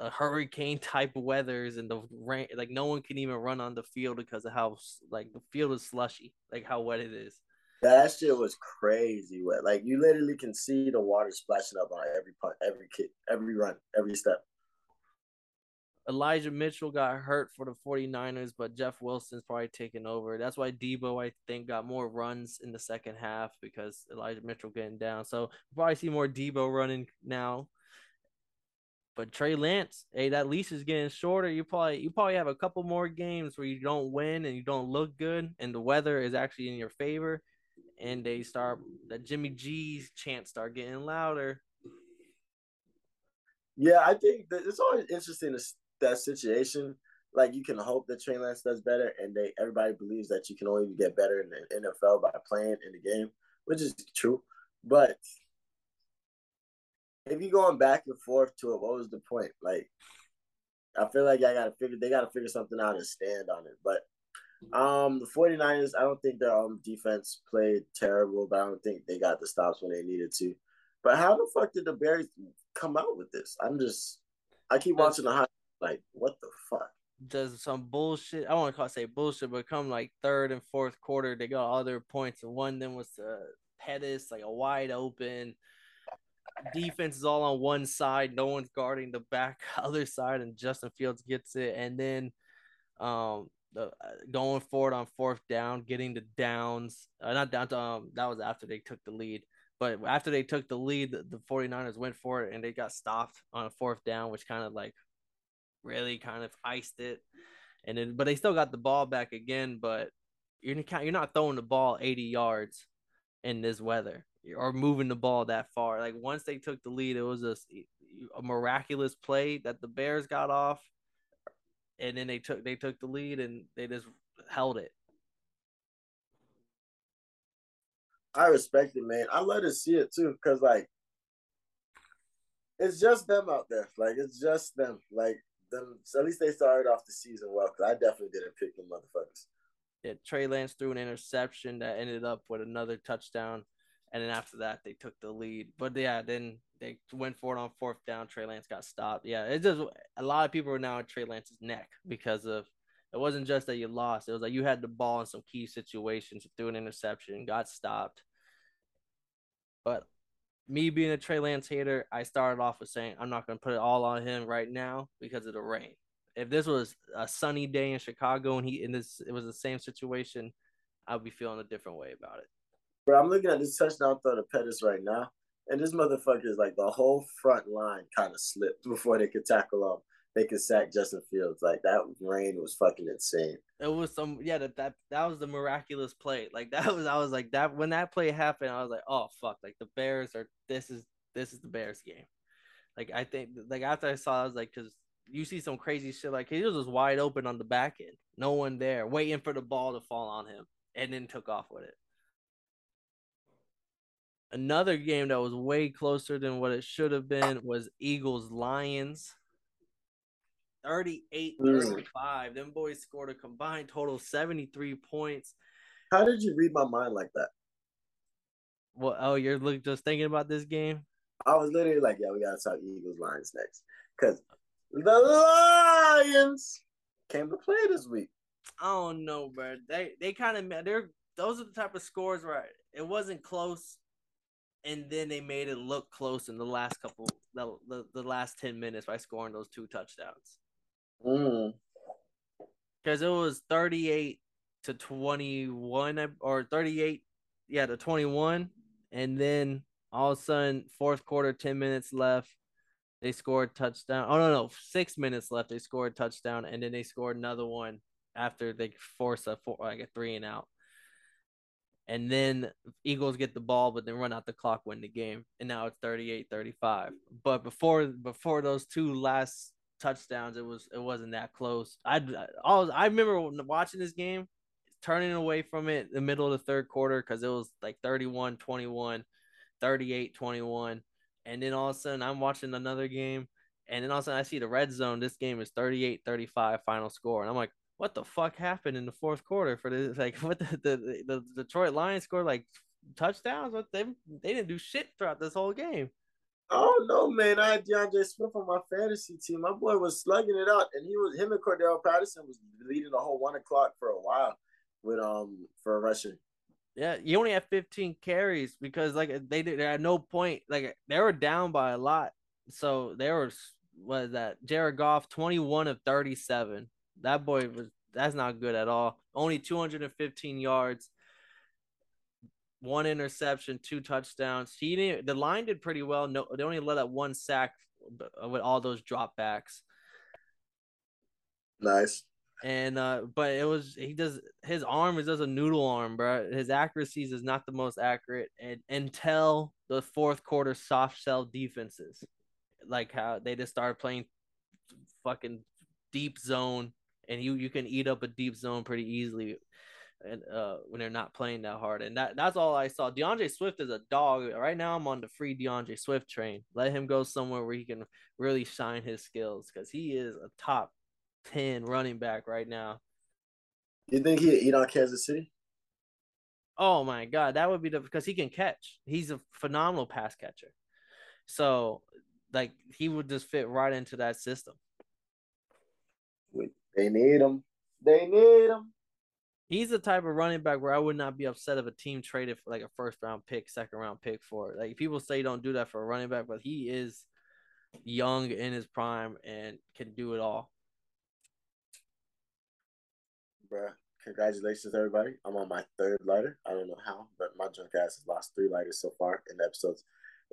a hurricane type of weathers and the rain. Like no one can even run on the field because of how like the field is slushy, like how wet it is. That shit was crazy wet. Like you literally can see the water splashing up on every punt, every kick, every run, every step. Elijah Mitchell got hurt for the 49ers, but Jeff Wilson's probably taking over. That's why Deebo, I think, got more runs in the second half because Elijah Mitchell getting down. So we'll probably see more Deebo running now. But Trey Lance, hey, that leash is getting shorter. You probably you probably have a couple more games where you don't win and you don't look good, and the weather is actually in your favor, and they start that Jimmy G's chants start getting louder. Yeah, I think that it's always interesting to that situation, like you can hope that Trey Lance does better, and they everybody believes that you can only get better in the NFL by playing in the game, which is true. But if you're going back and forth to it, what was the point? Like, I feel like I gotta figure they gotta figure something out and stand on it. But um the 49ers, I don't think their um defense played terrible, but I don't think they got the stops when they needed to. But how the fuck did the Bears come out with this? I'm just I keep watching the high like, what the fuck? Does some bullshit. I want to call it say bullshit, but come like third and fourth quarter, they got all their points, and one of them was the Pettis, like a wide open defense is all on one side, no one's guarding the back [LAUGHS] other side, and Justin Fields gets it, and then um the uh, going forward on fourth down, getting the downs, uh, not down to um that was after they took the lead. But after they took the lead, the, the 49ers went for it and they got stopped on a fourth down, which kind of like really kind of iced it. And then, but they still got the ball back again. But you're you're not throwing the ball 80 yards in this weather or moving the ball that far. Like once they took the lead, it was a, a miraculous play that the Bears got off, and then they took they took the lead and they just held it. I respect it, man. I love to see it too, because like it's just them out there. Like it's just them. Like them. So at least they started off the season well. Cause I definitely didn't pick them motherfuckers. Yeah, Trey Lance threw an interception that ended up with another touchdown, and then after that they took the lead. But yeah, then they went for it on fourth down. Trey Lance got stopped. Yeah, it just a lot of people are now at Trey Lance's neck because of it wasn't just that you lost. It was like you had the ball in some key situations, threw an interception, got stopped. But me being a Trey Lance hater, I started off with saying I'm not going to put it all on him right now because of the rain. If this was a sunny day in Chicago and he in this it was the same situation, I'd be feeling a different way about it. Bro, I'm looking at this touchdown throw to Pettis right now, and this motherfucker is like the whole front line kind of slipped before they could tackle him they could sack Justin Fields. Like that rain was fucking insane. It was some yeah that that that was the miraculous play. Like that was I was like that when that play happened, I was like, oh fuck, like the Bears are this is this is the Bears game. Like I think like after I saw, I was like, because you see some crazy shit like he was just wide open on the back end, no one there, waiting for the ball to fall on him, and then took off with it. Another game that was way closer than what it should have been was Eagles Lions. 38 35. Mm. Them boys scored a combined total 73 points. How did you read my mind like that? Well, oh, you're just thinking about this game? I was literally like, yeah, we gotta talk Eagles Lions next. Because the Lions came to play this week. I don't know, bro. They they kind of they're those are the type of scores where it wasn't close, and then they made it look close in the last couple the the, the last ten minutes by scoring those two touchdowns. Mm. Because it was 38 to 21 or 38, yeah, to 21. And then all of a sudden, fourth quarter, 10 minutes left. They scored touchdown. Oh, no, no. Six minutes left. They scored touchdown. And then they scored another one after they force a four, like a three and out. And then Eagles get the ball, but then run out the clock, win the game. And now it's 38 35. But before before those two last touchdowns. It was it wasn't that close. I I, I remember watching this game, turning away from it the middle of the third quarter because it was like 31 21, 38 21. And then all of a sudden, I'm watching another game. And then all of a sudden, I see the red zone. This game is 38 35 final score. And I'm like, what the fuck happened in the fourth quarter for this? [LAUGHS] Like, what the, the, the, the Detroit Lions scored like touchdowns? What they, they didn't do shit throughout this whole game. Oh know, man! I had D'Andre Swift on my fantasy team. My boy was slugging it out, and he was him and Cordarrelle Patterson was leading the whole one o'clock for a while with um for a rushing. Yeah, you only have 15 carries because like they did at no point like they were down by a lot. So they were was that? Jared Goff 21 of 37. That boy was that's not good at all. Only 215 yards one interception, two touchdowns. He didn't. The line did pretty well. No, they only let up one sack with all those dropbacks. Nice. And uh, but it was he does his arm is just a noodle arm, bro. His accuracies is not the most accurate, and until the fourth quarter soft shell defenses, like how they just started playing fucking deep zone, and you you can eat up a deep zone pretty easily and uh, when they're not playing that hard. And that that's all I saw. D'Andre Swift is a dog. Right now, I'm on the free D'Andre Swift train. Let him go somewhere where he can really shine his skills because he is a top ten running back right now. You think he'd eat on Kansas City? Oh my god, that would be the because he can catch. He's a phenomenal pass catcher. So, like, he would just fit right into that system. They need him. They need him he's the type of running back where I would not be upset if a team traded for like a first round pick, second round pick for it. Like people say don't do that for a running back, but he is young in his prime and can do it all. Bruh, congratulations everybody. I'm on my third lighter. I don't know how, but my drunk ass has lost three lighters so far in the episodes.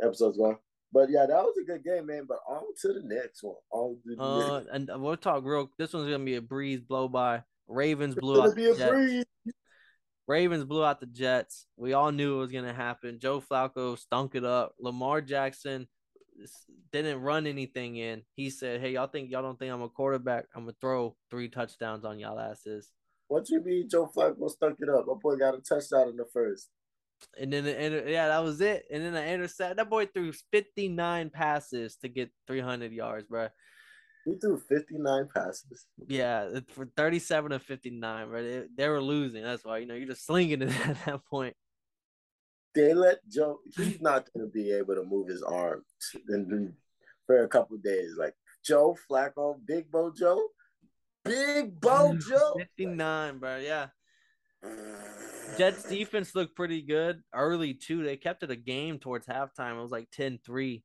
episodes going. But yeah, that was a good game, man. But on to the next one. On to the uh, next. and we'll talk real. This one's gonna be a breeze blow by. Ravens blew out the Jets. Ravens blew out the Jets. We all knew it was gonna happen. Joe Flacco stunk it up. Lamar Jackson didn't run anything in. He said, "Hey, y'all think y'all don't think I'm a quarterback? I'm gonna throw three touchdowns on y'all asses." What you mean, Joe Flacco stunk it up? My boy got a touchdown in the first. And then and yeah, that was it. And then the intercept. That boy threw 59 passes to get 300 yards, bro. He threw 59 passes. Yeah, for 37 to 59, bro. They, they were losing. That's why you know you're just slinging it [LAUGHS] at that point. They let Joe. He's not going to be able to move his arm for a couple days. Like Joe Flacco, Big Bo Joe, Big Bo Joe. 59, bro. Yeah. [SIGHS] Jets defense looked pretty good early too. They kept it a game towards halftime. It was like 10-3.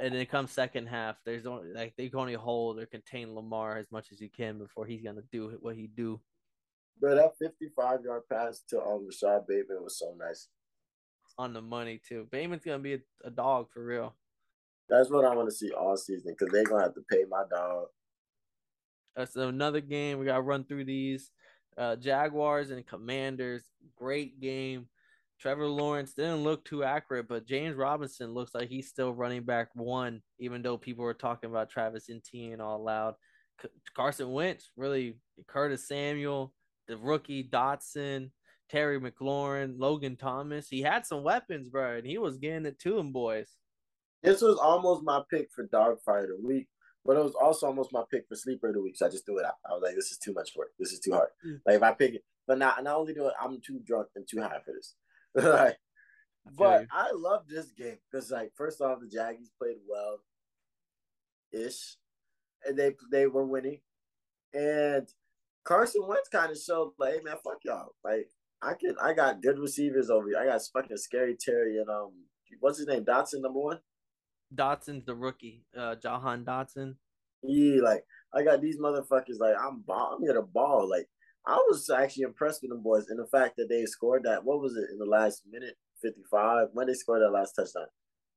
And then it comes second half. There's only like they can only hold or contain Lamar as much as you can before he's gonna do what he do. Bro, that 55 yard pass to um Rashod Bateman was so nice. On the money too. Bateman's gonna be a, a dog for real. That's what I want to see all season because they're gonna have to pay my dog. That's another game. We gotta run through these. Uh, Jaguars and Commanders, great game. Trevor Lawrence didn't look too accurate, but James Robinson looks like he's still running back one, even though people were talking about Travis Etienne all loud. C- Carson Wentz, really, Curtis Samuel, the rookie Dotson, Terry McLaurin, Logan Thomas. He had some weapons, bro, and he was getting it to him, boys. This was almost my pick for Dog Fight of the Week, but it was also almost my pick for Sleeper of the Week. So I just threw it out. I was like, this is too much work. This is too hard. Mm. Like if I pick it, but not not only do it, I'm too drunk and too high for this. [LAUGHS] like, but I love this game because like first off, the Jaggies played well, ish, and they they were winning, and Carson Wentz kind of showed like, hey man, fuck y'all. Like I can I got good receivers over here. I got fucking scary Terry and um what's his name Dotson number one. Dotson's the rookie, uh, Jahan Dotson. Yeah, like I got these motherfuckers. Like I'm, ball, I'm to ball. Like I was actually impressed with them boys, and the fact that they scored that. What was it in the last minute, fifty five, when they scored that last touchdown?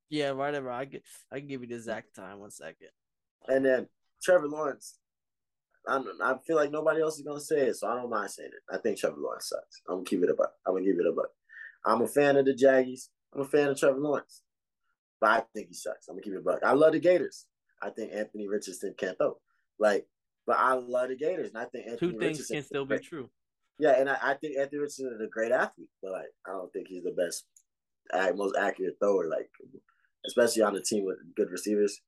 Yeah, whatever. I get, I can give you the exact time. One second. And then Trevor Lawrence. I I feel like nobody else is gonna say it, so I don't mind saying it. I think Trevor Lawrence sucks. I'm gonna keep it a buck. I'm gonna give it a buck. I'm a fan of the Jaggies. I'm a fan of Trevor Lawrence but I think he sucks. I'm gonna keep it a buck. I love the Gators. I think Anthony Richardson can't throw. Like, but I love the Gators, and I think Anthony two things Richardson can still be true. Yeah, and I, I, think Anthony Richardson is a great athlete, but like, I don't think he's the best, most accurate thrower. Like, especially on a team with good receivers.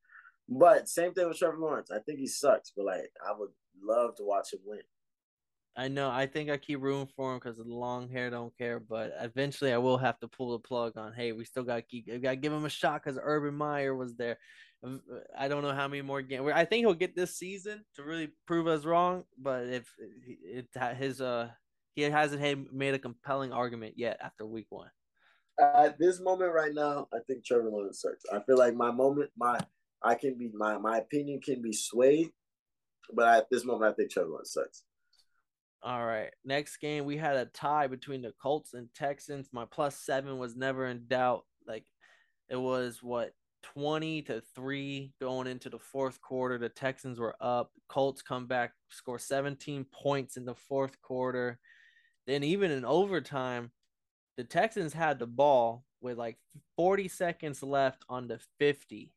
But same thing with Trevor Lawrence. I think he sucks, but like, I would love to watch him win. I know. I think I keep rooting for him because of the long hair. Don't care, but eventually I will have to pull the plug on. Hey, we still got to keep. Got to give him a shot because Urban Meyer was there. I don't know how many more games. I think he'll get this season to really prove us wrong. But if it, his uh he hasn't made a compelling argument yet after week one. At this moment right now, I think Trevor Lawrence sucks. I feel like my moment, my I can be my my opinion can be swayed, but at this moment, I think Trevor Lawrence sucks. All right. Next game, we had a tie between the Colts and Texans. My plus seven was never in doubt. Like it was what 20 to 3 going into the fourth quarter. The Texans were up. Colts come back, score 17 points in the fourth quarter. Then, even in overtime, the Texans had the ball with like 40 seconds left on the 50.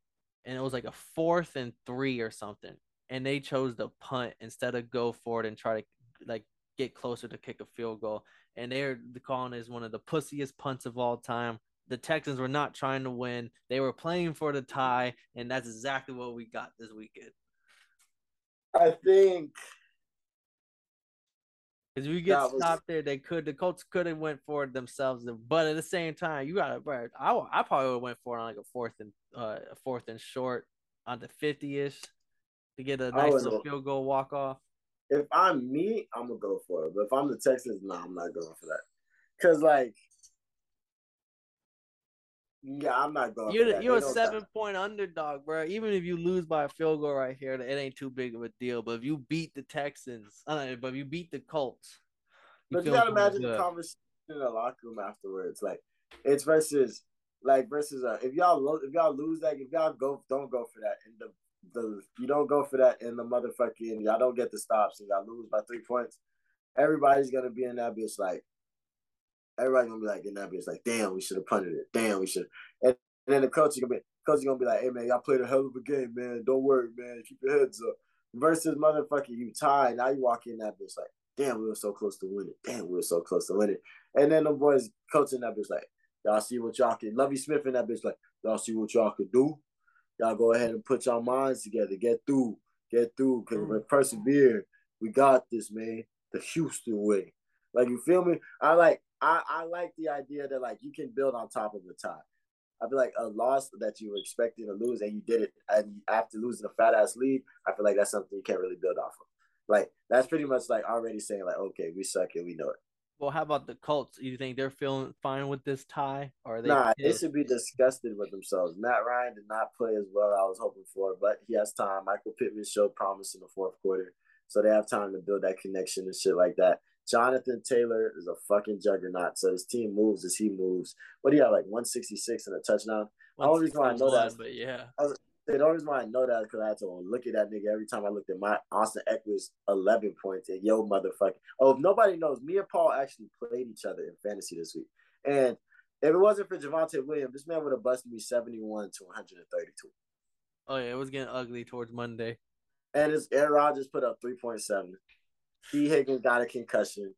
And it was like a fourth and three or something. And they chose to punt instead of go for it and try to like get closer to kick a field goal. And they're the calling it as one of the pussiest punts of all time. The Texans were not trying to win; they were playing for the tie, and that's exactly what we got this weekend. I think because we get was... stopped there, they could. The Colts could have went for it themselves, but at the same time, you got to. I I probably would have went for it on like a fourth and uh fourth and short on the fifty ish to get a nice little field goal walk off if I'm me, I'm gonna go for it. But if I'm the Texans, no, nah, I'm not going for that. Cause like, yeah, I'm not going. You're you're a seven that. point underdog, bro. Even if you lose by a field goal right here, it ain't too big of a deal. But if you beat the Texans, uh, but if you beat the Colts, you but you gotta imagine good. the conversation in the locker room afterwards. Like, it's versus like versus uh, if y'all if y'all lose that if y'all go don't go for that and the the you don't go for that in the motherfucking y'all don't get the stops and y'all lose by three points, everybody's gonna be in that bitch like everybody's gonna be like in that bitch like damn we should have punted it damn we should and, and then the coach is gonna be coach is gonna be like hey man y'all played a hell of a game man don't worry man keep your heads up versus motherfucking you tie now you walk in that bitch like damn, we were so close to winning. Damn, we were so close to winning. And then the boys coaching that bitch like, y'all see what y'all can. Lovie Smith and that bitch like, y'all see what y'all can do. Y'all go ahead and put y'all minds together. Get through. Get through. Cause mm-hmm. we persevere. We got this, man. The Houston way. Like you feel me? I like I, I like the idea that like you can build on top of the tie. I feel like a loss that you were expecting to lose and you did it and after losing a fat ass lead, I feel like that's something you can't really build off of. Like that's pretty much like already saying like, okay, we suck and we know it. Well, how about the Colts? You think they're feeling fine with this tie, or they? Nah, they should be disgusted with themselves. Matt Ryan did not play as well as I was hoping for, but he has time. Michael Pittman showed promise in the fourth quarter, so they have time to build that connection and shit like that. Jonathan Taylor is a fucking juggernaut. So his team moves as he moves. What do you have, like 166 and a touchdown? The only reason why I know that, but yeah. Was, the only reason why I know that is because I had to look at that nigga every time I looked at my Austin Ekeler's 11 points and yo motherfucker. Oh, if nobody knows, me and Paul actually played each other in fantasy this week. And if it wasn't for Javonte Williams, this man would have busted me 71 to 132. Oh, yeah, it was getting ugly towards Monday. And his Aaron Rodgers put up 3.7. T. Higgins got a concussion.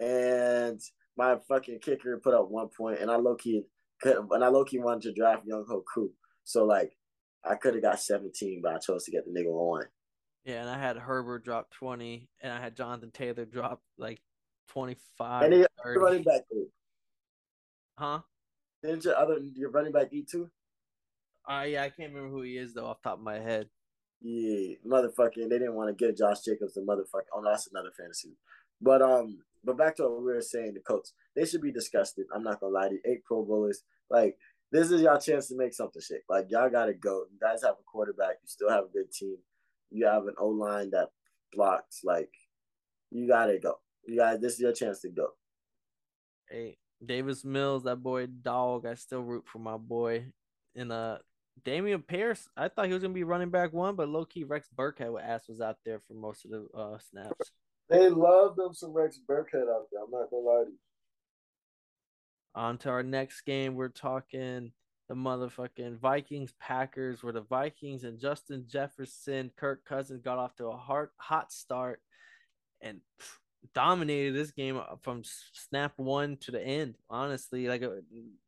And my fucking kicker put up one point, and I low key, and I low key wanted to draft Younghoe Koo. So like, I could have got 17, but I chose to get the nigga on. Yeah, and I had Herbert drop 20, and I had Jonathan Taylor drop like 25. And the running back group. Huh? Didn't your other your running back eat too? Uh yeah, I can't remember who he is though off top of my head. Yeah, motherfucking they didn't want to get Josh Jacobs the motherfucker. Oh no, that's another fantasy. But um, but back to what we were saying, the Colts, they should be disgusted. I'm not gonna lie to you. Eight Pro Bowlers, like this is y'all chance to make something shake. Like y'all gotta go. You guys have a quarterback. You still have a good team. You have an O line that blocks. Like you gotta go. You guys, this is your chance to go. Hey, Davis Mills, that boy dog. I still root for my boy. in uh, Dameon Pierce, I thought he was gonna be running back one, but low key Rex Burkhead ass was out there for most of the uh, snaps. They love them some Rex Burkhead out there. I'm not gonna lie to you. On to our next game, we're talking the motherfucking Vikings Packers, where the Vikings and Justin Jefferson, Kirk Cousins got off to a hard hot start and dominated this game from snap one to the end. Honestly, like uh,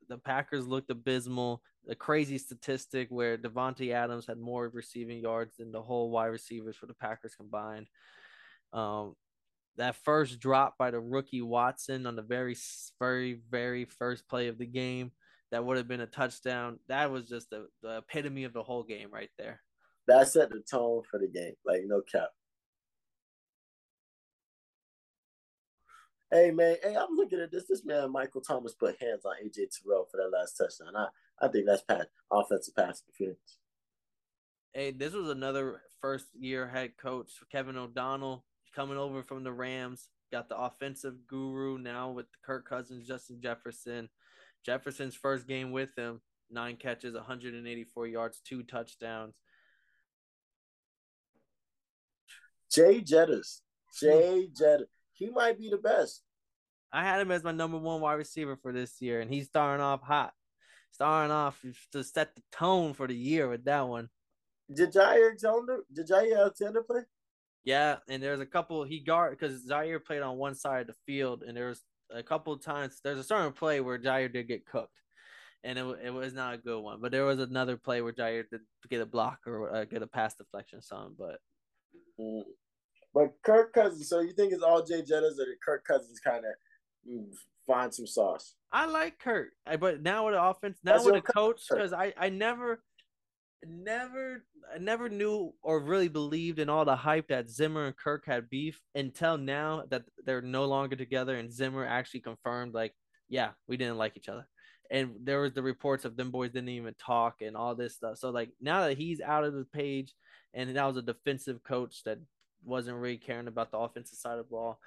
the Packers looked abysmal. The crazy statistic where Davante Adams had more receiving yards than the whole wide receivers for the Packers combined. Um, that first drop by the rookie Watson on the very, very, very first play of the game that would have been a touchdown. That was just the, the epitome of the whole game right there. That set the tone for the game. Like no cap. Hey man, hey, I'm looking at this. This man, Michael Thomas, put hands on AJ Terrell for that last touchdown. I, I think that's pass, offensive pass interference. Hey, this was another first year head coach, Kevin O'Connell, coming over from the Rams. Got the offensive guru now with Kirk Cousins, Justin Jefferson. Jefferson's first game with him, nine catches, 184 yards, two touchdowns. Jay Jettas. Jay hmm. Jettas. He might be the best. I had him as my number one wide receiver for this year, and he's starting off hot. Starting off to set the tone for the year with that one. Did Jaire Alexander, did Jaire Alexander play? Yeah, and there's a couple he guard because Jaire played on one side of the field, and there's a couple of times there's a certain play where Jaire did get cooked, and it, it was not a good one. But there was another play where Jaire did get a block or uh, get a pass deflection, or something. But mm. but Kirk Cousins. So you think it's all Jay Jettas, or Kirk Cousins kind of mm, find some sauce? I like Kirk, but now with the offense, now That's with the coach, because I I never never I never knew or really believed in all the hype that Zimmer and Kirk had beef until now that they're no longer together and Zimmer actually confirmed like yeah we didn't like each other. And there was the reports of them boys didn't even talk and all this stuff. So like now that he's out of the page and that was a defensive coach that wasn't really caring about the offensive side of the ball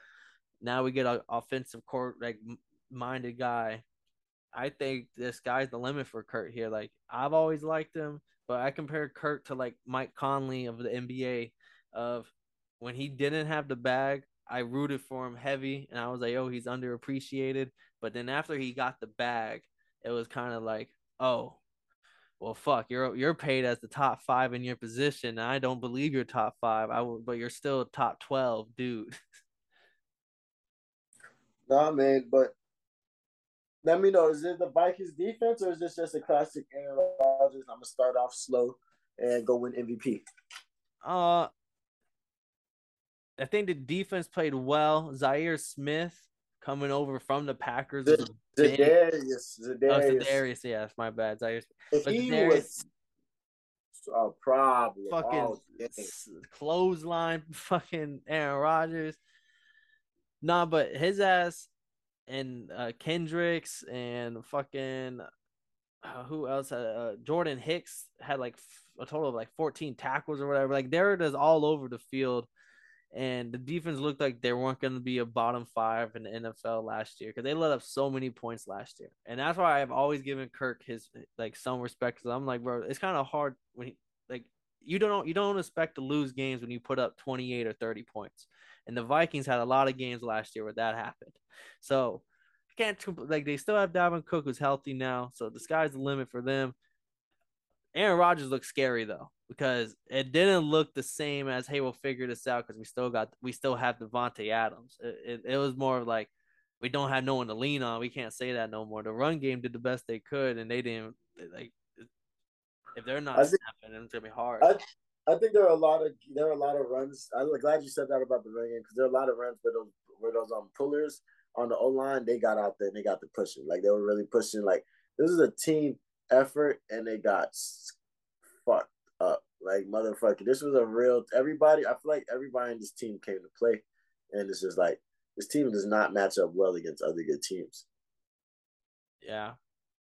now we get an offensive court like minded guy I think this guy's the limit for Kurt here like I've always liked him but I compare Kurt to like Mike Conley of the NBA of when he didn't have the bag, I rooted for him heavy and I was like, oh, he's underappreciated. But then after he got the bag, it was kind of like, oh, well, fuck, you're you're paid as the top five in your position. I don't believe you're top five. I will, but you're still top twelve, dude. [LAUGHS] Nah, man, but let me know. Is it the Vikings defense or is this just a classic Aaron Rodgers? I'm gonna start off slow and go win MVP. Uh, I think the defense played well. Zaire Smith coming over from the Packers. Z- Za'Darius, Za'Darius. Oh, Za'Darius, yes, my bad. Zaire but he Za'Darius, was a problem. Fucking clothesline, [LAUGHS] fucking Aaron Rodgers. Nah, but his ass and uh, Kendricks and fucking uh, who else? Uh, Jordan Hicks had like a total of like 14 tackles or whatever. Like there it is all over the field. And the defense looked like they weren't going to be a bottom five in the NFL last year because they let up so many points last year. And that's why I've always given Kirk his like some respect. Because I'm like, bro, it's kind of hard when he like you don't you don't expect to lose games when you put up 28 or 30 points. And the Vikings had a lot of games last year where that happened. So I can't like they still have Dalvin Cook who's healthy now, so the sky's the limit for them. Aaron Rodgers looks scary though because it didn't look the same as hey we'll figure this out because we still got we still have Davante Adams. It, it, it was more of like we don't have no one to lean on. We can't say that no more. The run game did the best they could, and they didn't like. If they're not think, snapping, it's gonna be hard. I, I think there are a lot of there are a lot of runs. I'm glad you said that about the ring because there are a lot of runs where those where those um pullers on the O line they got out there and they got the pushing. Like they were really pushing. Like this is a team effort and they got fucked up. Like motherfucker, this was a real. Everybody, I feel like everybody in this team came to play, and it's just like this team does not match up well against other good teams. Yeah,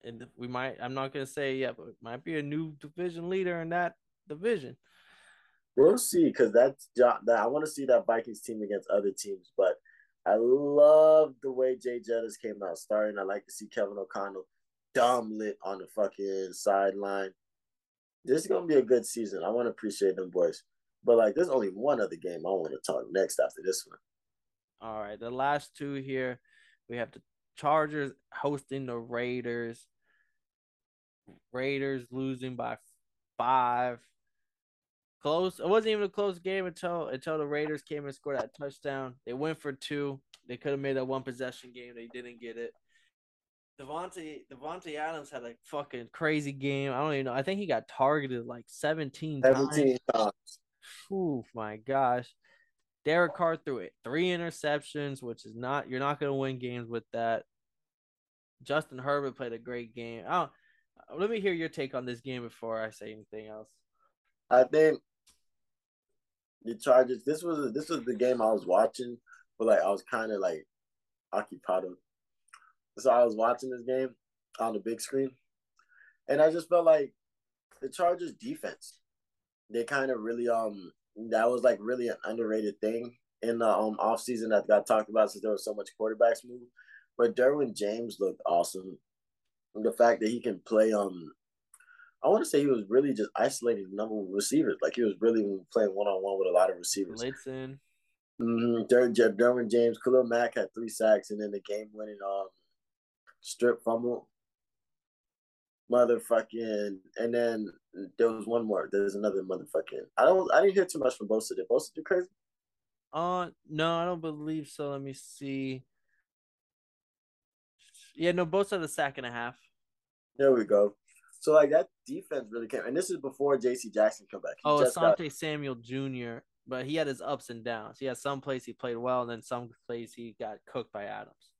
and we might. I'm not gonna say yet, but it might be a new division leader in that division. We'll see, because that's that. I want to see that Vikings team against other teams, but I love the way Jay Jettas came out starting. I like to see Kevin O'Connell dumb lit on the fucking sideline. This is gonna be a good season. I want to appreciate them boys. But like there's only one other game I want to talk next after this one. All right. The last two here, we have the Chargers hosting the Raiders. Raiders losing by five. Close. It wasn't even a close game until until the Raiders came and scored that touchdown. They went for two. They could have made a one possession game. They didn't get it. Davante Davante Adams had a fucking crazy game. I don't even know. I think he got targeted like 17, 17 times. times. Oh my gosh. Derek Carr threw it three interceptions, which is not you're not gonna win games with that. Justin Herbert played a great game. Oh, let me hear your take on this game before I say anything else. I think the Chargers. This was this was the game I was watching, but like I was kind of like occupied. So I was watching this game on the big screen, and I just felt like the Chargers defense. They kind of really um that was like really an underrated thing in the um off season that got talked about since there was so much quarterbacks move. But Derwin James looked awesome. And the fact that he can play um I want to say he was really just isolating the number of receivers. Like he was really playing one on one with a lot of receivers. Blitzen. Mm-hmm. Derwin, Derwin James, Khalil Mack had three sacks, and then the game winning um strip fumble. Motherfucking, and then there was one more. There's another motherfucking. I don't. I didn't hear too much from Bosa. Did Bosa do crazy? Uh, no, I don't believe so. Let me see. Yeah, no, Bosa a sack and a half. There we go. So like that defense really came, and this is before J.C. Jackson come back. He oh, Asante got... Samuel Jr. But he had his ups and downs. He had some plays he played well, and then some plays he got cooked by Adams.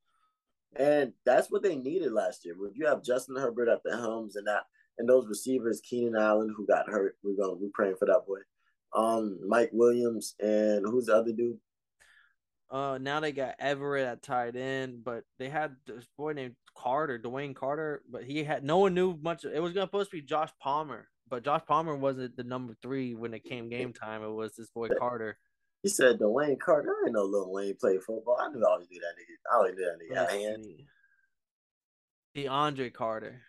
And that's what they needed last year. If you have Justin Herbert at the helms and that and those receivers, Keenan Allen, who got hurt, we're going we're praying for that boy. Um, Mike Williams and who's the other dude? Uh, now they got Everett at tight end, but they had this boy named Carter, Dwayne Carter, but he had no one knew much. It was supposed to be Josh Palmer, but Josh Palmer wasn't the number three when it came game [LAUGHS] time. It was this boy Carter. He said Dwayne Carter. I didn't know Lil Wayne played football. I knew I always knew that nigga. I always knew that nigga hand. DeAndre Carter.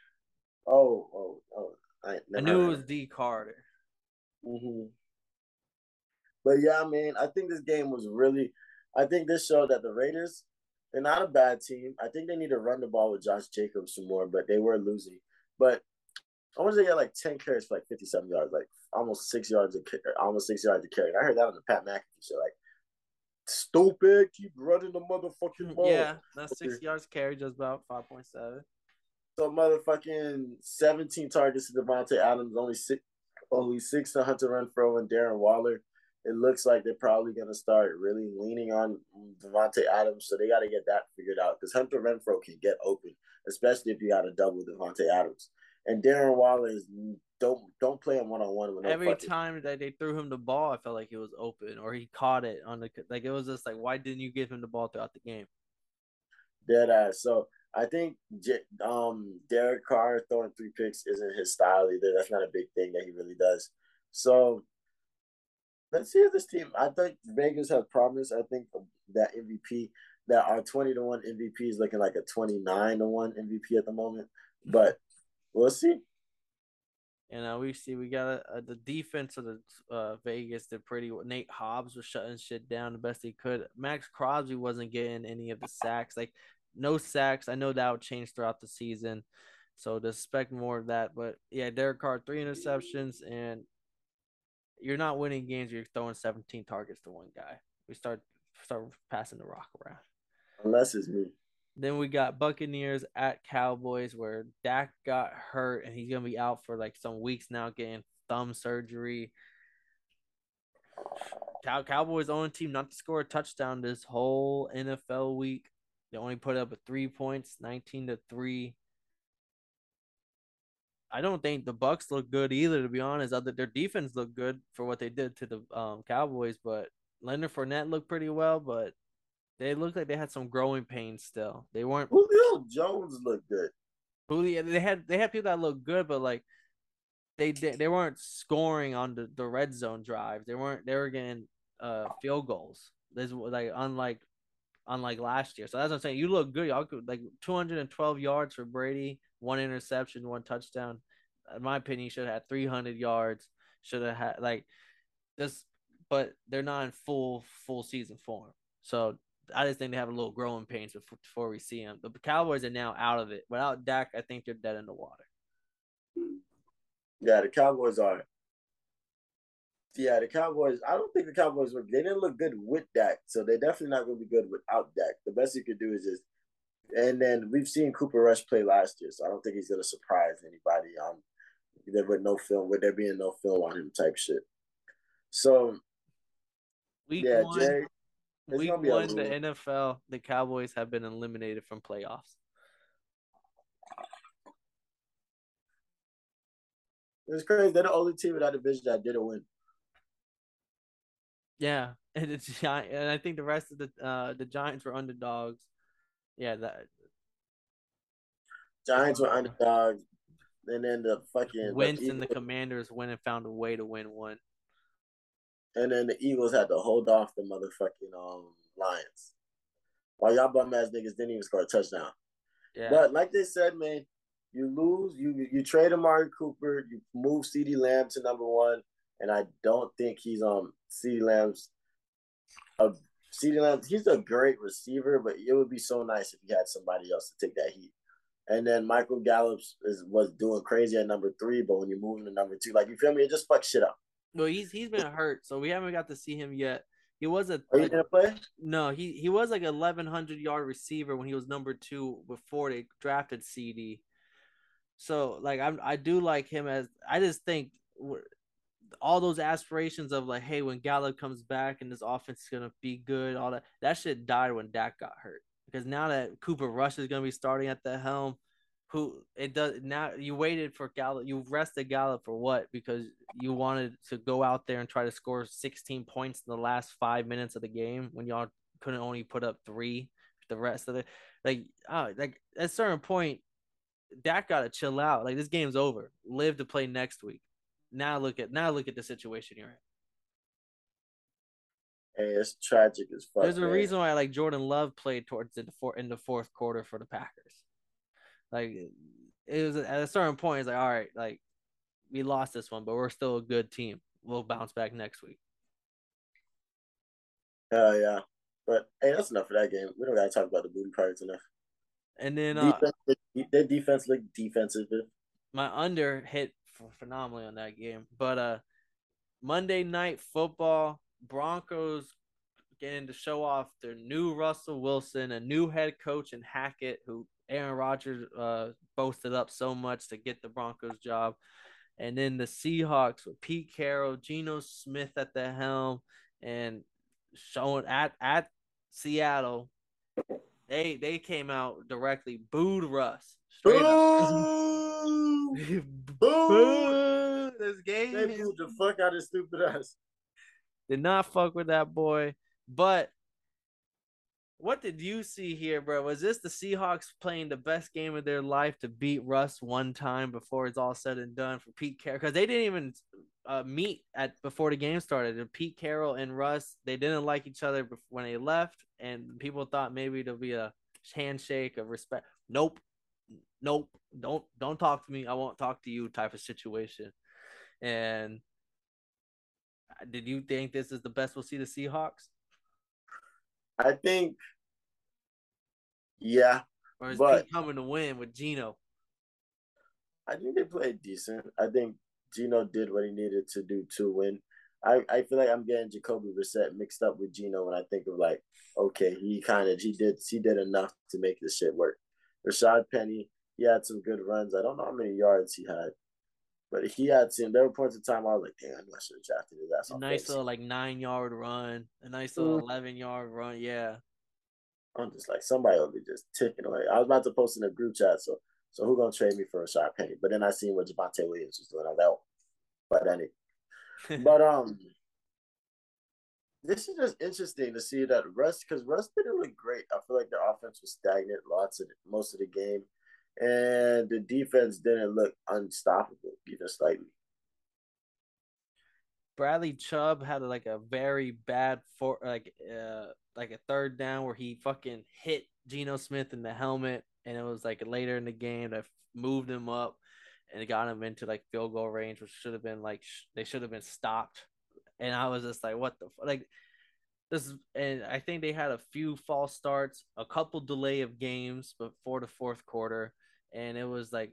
Oh, oh, oh. I, I knew it was D Carter. Mm-hmm. But yeah, I mean, I think this game was really I think this showed that the Raiders, they're not a bad team. I think they need to run the ball with Josh Jacobs some more, but they were losing. But I want to say they had like 10 carries for like 57 yards, like almost six yards of almost six yards of carry. I heard that on the Pat McAfee show. Like Stupid. Keep running the motherfucking mm, ball. Yeah, that's six yards carry, just about five point seven. So motherfucking seventeen targets to Davante Adams, only six, only six to Hunter Renfrow and Darren Waller. It looks like they're probably gonna start really leaning on Davante Adams, so they got to get that figured out because Hunter Renfrow can get open, especially if you got to double Davante Adams. And Darren Waller is don't don't play him one on one with no Every fucking- time that they threw him the ball, I felt like he was open or he caught it on the like it was just like why didn't you give him the ball throughout the game? Dead ass. So I think um Derek Carr throwing three picks isn't his style either. That's not a big thing that he really does. So let's see if this team. I think Vegas has promise. I think that MVP that our twenty to one MVP is looking like a twenty nine to one MVP at the moment. But we'll see. And uh, we see we got a, the defense of the uh, Vegas did pretty. Nate Hobbs was shutting shit down the best he could. Maxx Crosby wasn't getting any of the sacks, like no sacks. I know that would change throughout the season, so to expect more of that. But yeah, Derek Carr three interceptions, and you're not winning games. You're throwing 17 targets to one guy. We start start passing the rock around. Unless it's me. Then we got Buccaneers at Cowboys, where Dak got hurt and he's gonna be out for like some weeks now, getting thumb surgery. Cow- Cowboys only team not to score a touchdown this whole NFL week. They only put up a three points, nineteen to three. I don't think the Bucks look good either, to be honest. Other their defense looked good for what they did to the um, Cowboys, but Leonard Fournette looked pretty well, but they looked like they had some growing pains still. They weren't Julio Jones looked good. Julio, they had they had people that looked good, but like they did they weren't scoring on the, the red zone drives. They weren't they were getting uh field goals. This was like unlike unlike last year. So that's what I'm saying. You look good. Y'all could like 212 yards for Brady, one interception, one touchdown. In my opinion, should have had 300 yards. Should have had like this, but they're not in full full season form. So I just think they have a little growing pains before, before we see them. The Cowboys are now out of it. Without Dak, I think they're dead in the water. Yeah, the Cowboys are. Yeah, the Cowboys. I don't think the Cowboys were. They didn't look good with Dak, so they're definitely not going to be good without Dak. The best you could do is just. And then we've seen Cooper Rush play last year, so I don't think he's going to surprise anybody. Um, there with no film, with there being no film on him, type shit. So Week yeah, one, it's week one, the NFL, the Cowboys have been eliminated from playoffs. It's crazy. They're the only team in that division that didn't win. Yeah, [LAUGHS] and it's Gi- and I think the rest of the uh the Giants were underdogs. Yeah, that Giants were underdogs, and then the fucking the and the Commanders went and found a way to win one. and then the Eagles had to hold off the motherfucking um Lions. While y'all bum ass niggas didn't even score a touchdown. Yeah, But like they said, man, you lose, you you trade Amari Cooper, you move CeeDee Lamb to number one, and I don't think he's um CeeDee Lamb's a CeeDee Lamb. He's a great receiver, but it would be so nice if he had somebody else to take that heat. And then Michael Gallup is was doing crazy at number three, but when you move him to number two, like you feel me, it just fucks shit up. well, he's he's been hurt, so we haven't got to see him yet. He was a Are you gonna play? no, he he was like eleven hundred yard receiver when he was number two before they drafted CeeDee. So like I'm I do like him as I just think all those aspirations of like hey when Gallup comes back and this offense is gonna be good all that that shit died when Dak got hurt. Because now that Cooper Rush is gonna be starting at the helm who it does now you waited for Gallup you rested Gallup for what? Because you wanted to go out there and try to score 16 points in the last five minutes of the game when y'all couldn't only put up three the rest of it like uh, like at a certain point Dak got to chill out. Like this game's over. Live to play next week now look at now look at the situation you're in Hey, it's tragic as fuck. there's a man. reason why like Jordan Love played towards the four in the fourth quarter for the Packers. Like it was at a certain point, it's like, all right, like we lost this one, but we're still a good team. We'll bounce back next week. Hell yeah. But hey, that's enough for that game. We don't gotta talk about the booty parts enough. And then uh, defense, their defense looked defensive. my under hit phenomenally on that game. But uh Monday night football, Broncos getting to show off their new Russell Wilson, a new head coach in Hackett, who Aaron Rodgers uh, boasted up so much to get the Broncos job. And then the Seahawks with Pete Carroll, Geno Smith at the helm, and showing at at Seattle, they they came out directly booed Russ. Straight Boo! [LAUGHS] Boo! This game They booed the fuck out of stupid ass. did not fuck with that boy. But what did you see here, bro? Was this the Seahawks playing the best game of their life to beat Russ one time before it's all said and done for Pete Carroll? Because they didn't even uh, meet at before the game started. And Pete Carroll and Russ, they didn't like each other when they left, and people thought maybe there'll be a handshake of respect. Nope, nope, don't don't talk to me. I won't talk to you. Type of situation. And did you think this is the best we'll see the Seahawks? I think, yeah, Or is But- Pete coming to win with Geno? I think they played decent. I think Geno did what he needed to do to win. I, I feel like I'm getting Jacoby Brissett mixed up with Geno when I think of like, okay, he kind of he did he did enough to make this shit work. Rashad Penny, he had some good runs. I don't know how many yards he had, but he had some. There were points in time I was like, damn, I should have drafted his ass. A nice little like nine yard run, a nice little Mm. eleven yard run. Yeah, I'm just like somebody will be just ticking away. I was about to post in a group chat, so so who gonna trade me for a Rashad Penny? But then I seen what Javonte Williams was doing. I was like, oh, but then [LAUGHS] it but um, this is just interesting to see that Russ because Russ didn't look great. I feel like their offense was stagnant lots of most of the game, and the defense didn't look unstoppable even slightly. Bradley Chubb had like a very bad for like uh like a third down where he fucking hit Geno Smith in the helmet, and it was like later in the game that moved him up and it got him into like field goal range, which should have been like sh- they should have been stopped. And I was just like, what the f-? like this is, and I think they had a few false starts, a couple delay of games before the fourth quarter, and it was like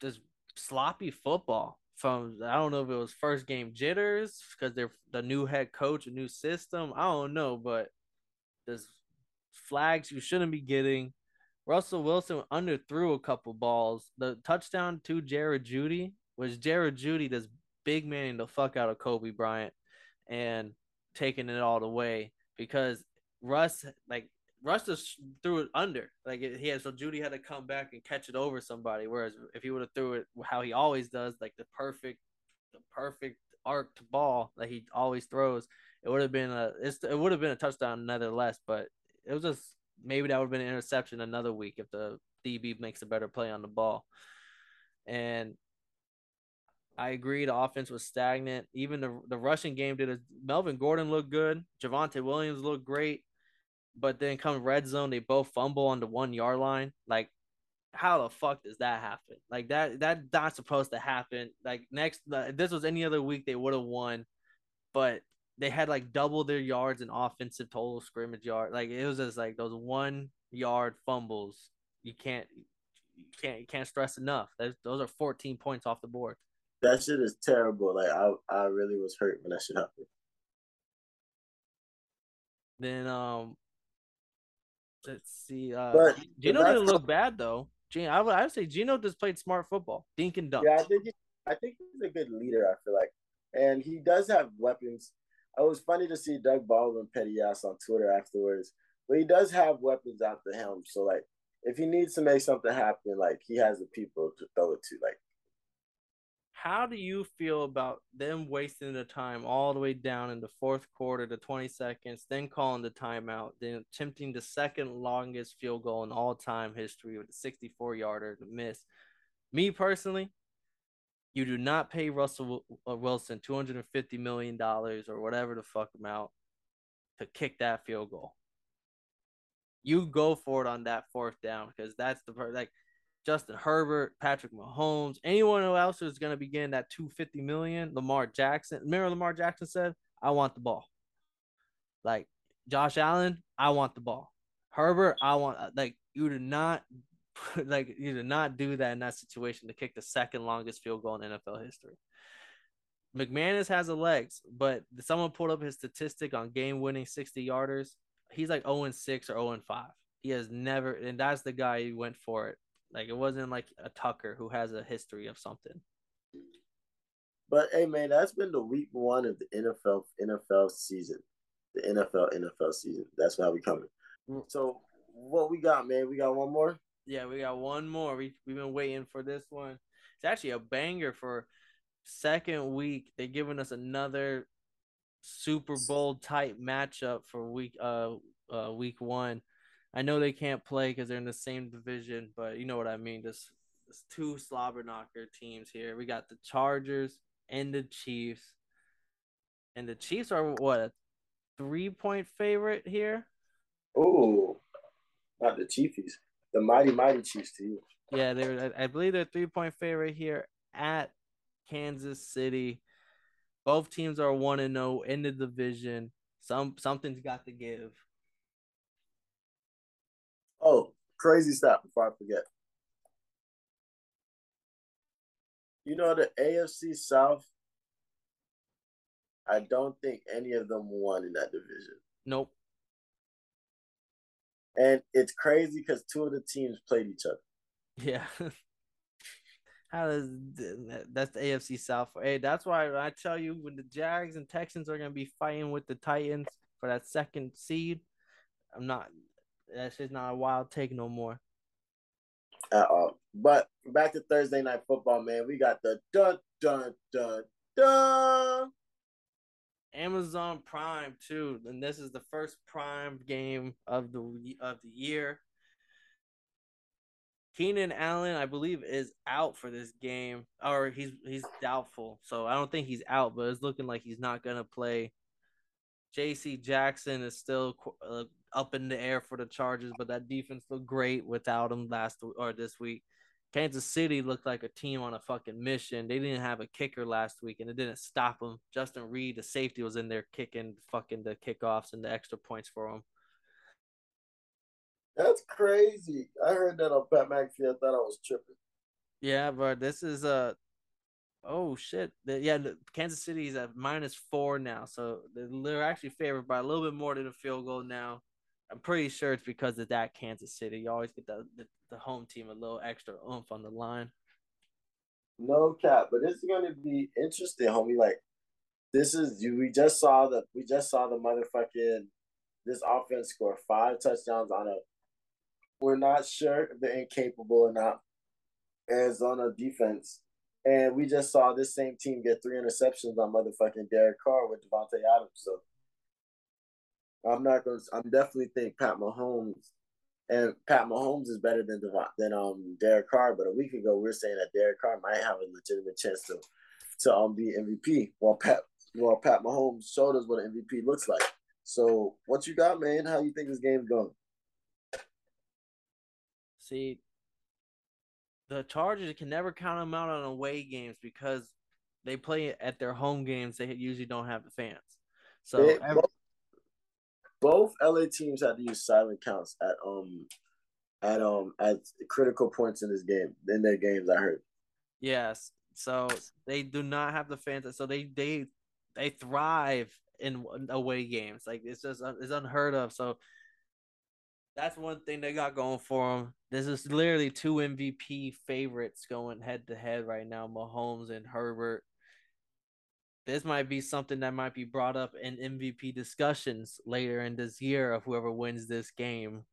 just sloppy football from I don't know if it was first game jitters because they're the new head coach, a new system. I don't know, but there's flags you shouldn't be getting. Russell Wilson underthrew a couple balls. The touchdown to Jerry Jeudy was Jerry Jeudy that's big manning the fuck out of Coby Bryant and taking it all the way because Russ like Russ just threw it under like he had so Jeudy had to come back and catch it over somebody whereas if he would have threw it how he always does like the perfect the perfect arced ball that he always throws it would have been a it would have been a touchdown nevertheless but it was just maybe that would have been an interception another week if the DB makes a better play on the ball and I agree. The offense was stagnant. Even the the rushing game did. A, Melvin Gordon looked good. Javonte Williams looked great. But then come red zone, they both fumble on the one yard line. Like, how the fuck does that happen? Like that that's not supposed to happen. Like next, if this was any other week, they would have won. But they had like double their yards in offensive total scrimmage yard. Like it was just like those one yard fumbles. You can't you can't you can't stress enough. Those those are 14 points off the board. That shit is terrible. Like I, I really was hurt when that shit happened. Then um, let's see. Uh, But Geno didn't look bad though. Geno, I would, I would say Geno just played smart football, dink and dunk. Yeah, I think he, I think he's a good leader. I feel like, and he does have weapons. It was funny to see Doug Baldwin petty ass on Twitter afterwards, but he does have weapons out the helm. So like, if he needs to make something happen, like he has the people to throw it to. Like, How do you feel about them wasting the time all the way down in the fourth quarter to 20 seconds, then calling the timeout, then attempting the second longest field goal in all time history with a 64 yarder to miss? Me personally, you do not pay Russell uh, Wilson $250 million or whatever the fuck amount to kick that field goal. You go for it on that fourth down because that's the part like Justin Herbert, Patrick Mahomes, anyone else who's going to be getting that 250 million, Lamar Jackson. Remember Lamar Jackson said, "I want the ball." Like Josh Allen, I want the ball. Herbert, I want uh, like you do not [LAUGHS] like you do not do that in that situation to kick the second longest field goal in NFL history. McManus has the legs, but someone pulled up his statistic on game winning 60 yarders. He's like 0 6 or 0 5. He has never, and that's the guy who went for it. Like it wasn't like a Tucker who has a history of something. But hey, man, that's been the week one of the NFL NFL season, the NFL NFL season. That's why we coming. Mm. So what we got, man? We got one more. Yeah, we got one more. We we've been waiting for this one. It's actually a banger for second week. They're giving us another Super Bowl type matchup for week uh uh week one. I know they can't play because they're in the same division, but you know what I mean. Just, this two slobber knocker teams here. We got the Chargers and the Chiefs. And the Chiefs are what a three point favorite here. Oh, not the Chiefs, the mighty mighty Chiefs to you. Yeah, they're I believe they're three point favorite here at Kansas City. Both teams are one and zero oh in the division. Some something's got to give. Oh, crazy stat before I forget. You know the AFC South. I don't think any of them won in that division. Nope. And it's crazy because two of the teams played each other. Yeah. [LAUGHS] How does that's the AFC South? Hey, that's why I tell you when the Jags and Texans are gonna be fighting with the Titans for that second seed. I'm not. That's just not a wild take no more at all. But back to Thursday night football, man. We got the dun dun dun dun. Amazon Prime too, and this is the first Prime game of the of the year. Keenan Allen, I believe, is out for this game, or he's he's doubtful. So I don't think he's out, but it's looking like he's not gonna play. J.C. Jackson is still uh, up in the air for the Chargers, but that defense looked great without him last or this week. Kansas City looked like a team on a fucking mission. They didn't have a kicker last week, and it didn't stop them. Justin Reid, the safety, was in there kicking fucking the kickoffs and the extra points for them. That's crazy. I heard that on Pat McAfee. I thought I was tripping. Yeah, but this is a. Oh shit! Yeah, Kansas City is at minus four now, so they're actually favored by a little bit more than a field goal now. I'm pretty sure it's because of that Kansas City. You always get the, the, the home team a little extra oomph on the line. No cap, but this is gonna be interesting, homie. Like this is you we just saw the we just saw the motherfucking this offense score five touchdowns on a we're not sure if they're incapable or not. Arizona defense. And we just saw this same team get three interceptions on motherfucking Derek Carr with Davante Adams. So I'm not going. to I'm definitely think Pat Mahomes, and Pat Mahomes is better than Devon, than um Derek Carr. But a week ago, we are saying that Derek Carr might have a legitimate chance to to um be MVP. While Pat while Pat Mahomes showed us what an MVP looks like. So what you got, man? How you think this game's going? See, the Chargers can never count them out on away games because they play at their home games. They usually don't have the fans. So they, every, both LA teams had to use silent counts at um at um at critical points in this game in their games. I heard. Yes, so they do not have the fans. So they they they thrive in away games. Like it's just it's unheard of. So that's one thing they got going for them. This is literally two MVP favorites going head to head right now, Mahomes and Herbert this might be something that might be brought up in MVP discussions later in this year of whoever wins this game.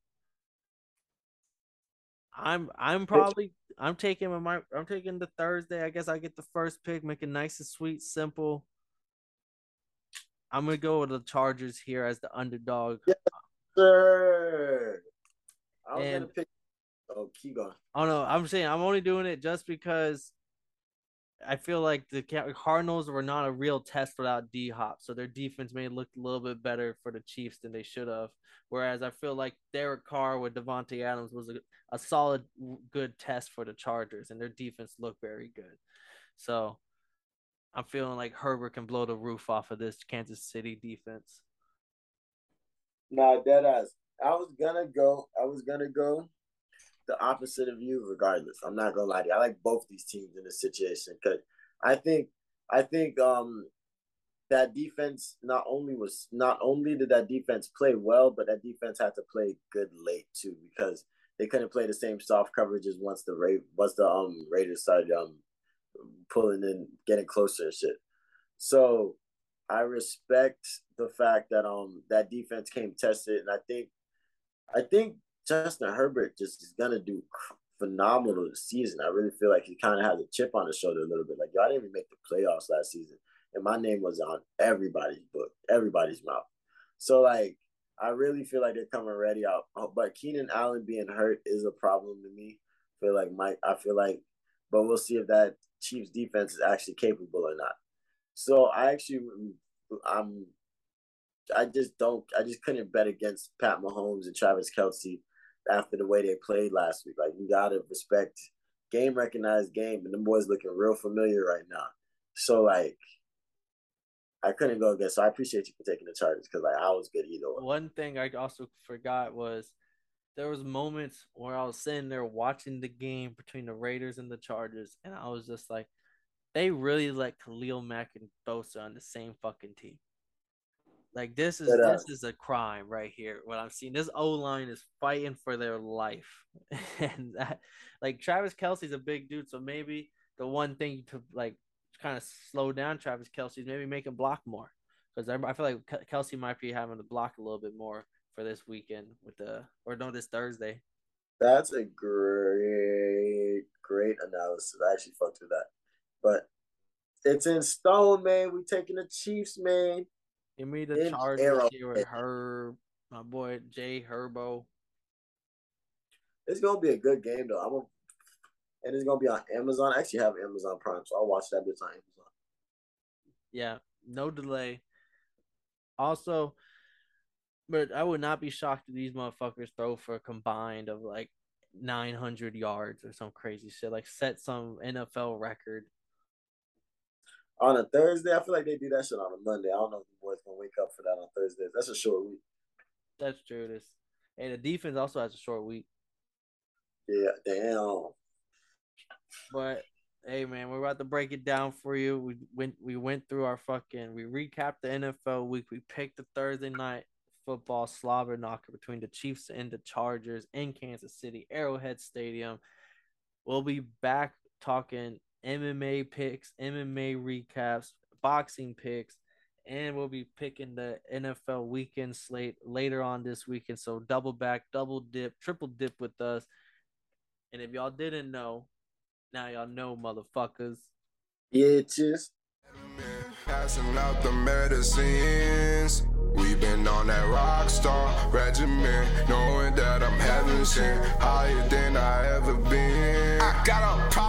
I'm I'm probably I'm taking my I'm taking the Thursday. I guess I get the first pick, make it nice and sweet, simple. I'm gonna go with the Chargers here as the underdog. Yes, sir. I was and, gonna pick. Oh, keep going. Oh no, I'm saying I'm only doing it just because I feel like the Cardinals were not a real test without D Hop, so their defense may look a little bit better for the Chiefs than they should have. Whereas I feel like Derek Carr with Davante Adams was a, a solid, good test for the Chargers, and their defense looked very good. So I'm feeling like Herbert can blow the roof off of this Kansas City defense. Nah, dead ass. I was gonna go. I was gonna go the opposite of you, regardless. I'm not gonna lie to you. I like both these teams in this situation because I think I think um that defense not only was not only did that defense play well, but that defense had to play good late too because they couldn't play the same soft coverages once the Ra- once the um Raiders started um pulling in, getting closer and shit. So I respect the fact that um that defense came tested, and I think I think Justin Herbert just is gonna do phenomenal this season. I really feel like he kind of has a chip on his shoulder a little bit. Like, I didn't even make the playoffs last season, and my name was on everybody's book, everybody's mouth. So like, I really feel like they're coming ready out. Oh, but Keenan Allen being hurt is a problem to me. I feel like Mike. I feel like, but we'll see if that Chiefs defense is actually capable or not. So I actually, I'm, I just don't, I just couldn't bet against Pat Mahomes and Travis Kelce after the way they played last week. Like you gotta respect game recognized game, and the boys looking real familiar right now. So like I couldn't go against. So I appreciate you for taking the Chargers because like I was good either way. One thing I also forgot was there was moments where I was sitting there watching the game between the Raiders and the Chargers, and I was just like, they really let Khalil Mack and Bosa on the same fucking team. Like this is but, uh, this is a crime right here. What I'm seeing, this O line is fighting for their life, [LAUGHS] and that, like Travis Kelce's a big dude, so maybe the one thing to like kind of slow down Travis Kelce is maybe make him block more, because I, I feel like Kelsey might be having to block a little bit more for this weekend with the or no this Thursday. That's a great great analysis. I actually fucked with that, but it's in stone, man. We taking the Chiefs, man. Give me the Chargers here with Herb, my boy Jay Herbo. It's gonna be a good game though. I'm a, and it's gonna be on Amazon. I actually have Amazon Prime, so I'll watch that bitch on Amazon. Yeah, no delay. Also, but I would not be shocked if these motherfuckers throw for a combined of like 900 yards or some crazy shit. Like set some NFL record on a Thursday. I feel like they do that shit on a Monday. I don't know if the boys gonna wake up for that on Thursday. That's a short week. That's true. This and the defense also has a short week. Yeah, damn. But hey, man, we're about to break it down for you. We went we went through our fucking we recapped the NFL week. We picked the Thursday night football slobber knocker between the Chiefs and the Chargers in Kansas City, Arrowhead Stadium. We'll be back talking MMA picks, MMA recaps, boxing picks, and we'll be picking the NFL weekend slate later on this weekend. So double back, double dip, triple dip with us. And if y'all didn't know, now y'all know, motherfuckers. Bitches. Passing out the medicines. We've been on that rock star regimen, knowing that I'm heaven sent, higher than I ever been. I got a problem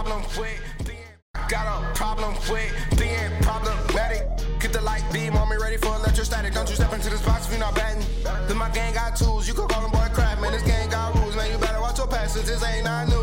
with Got a problem with being problematic. Get the light beam on me, ready for electrostatic. Don't you step into this box if you're not batting. Then my gang got tools, you can call them boy crap, man. This gang got rules, man. You better watch your passes, this ain't not new.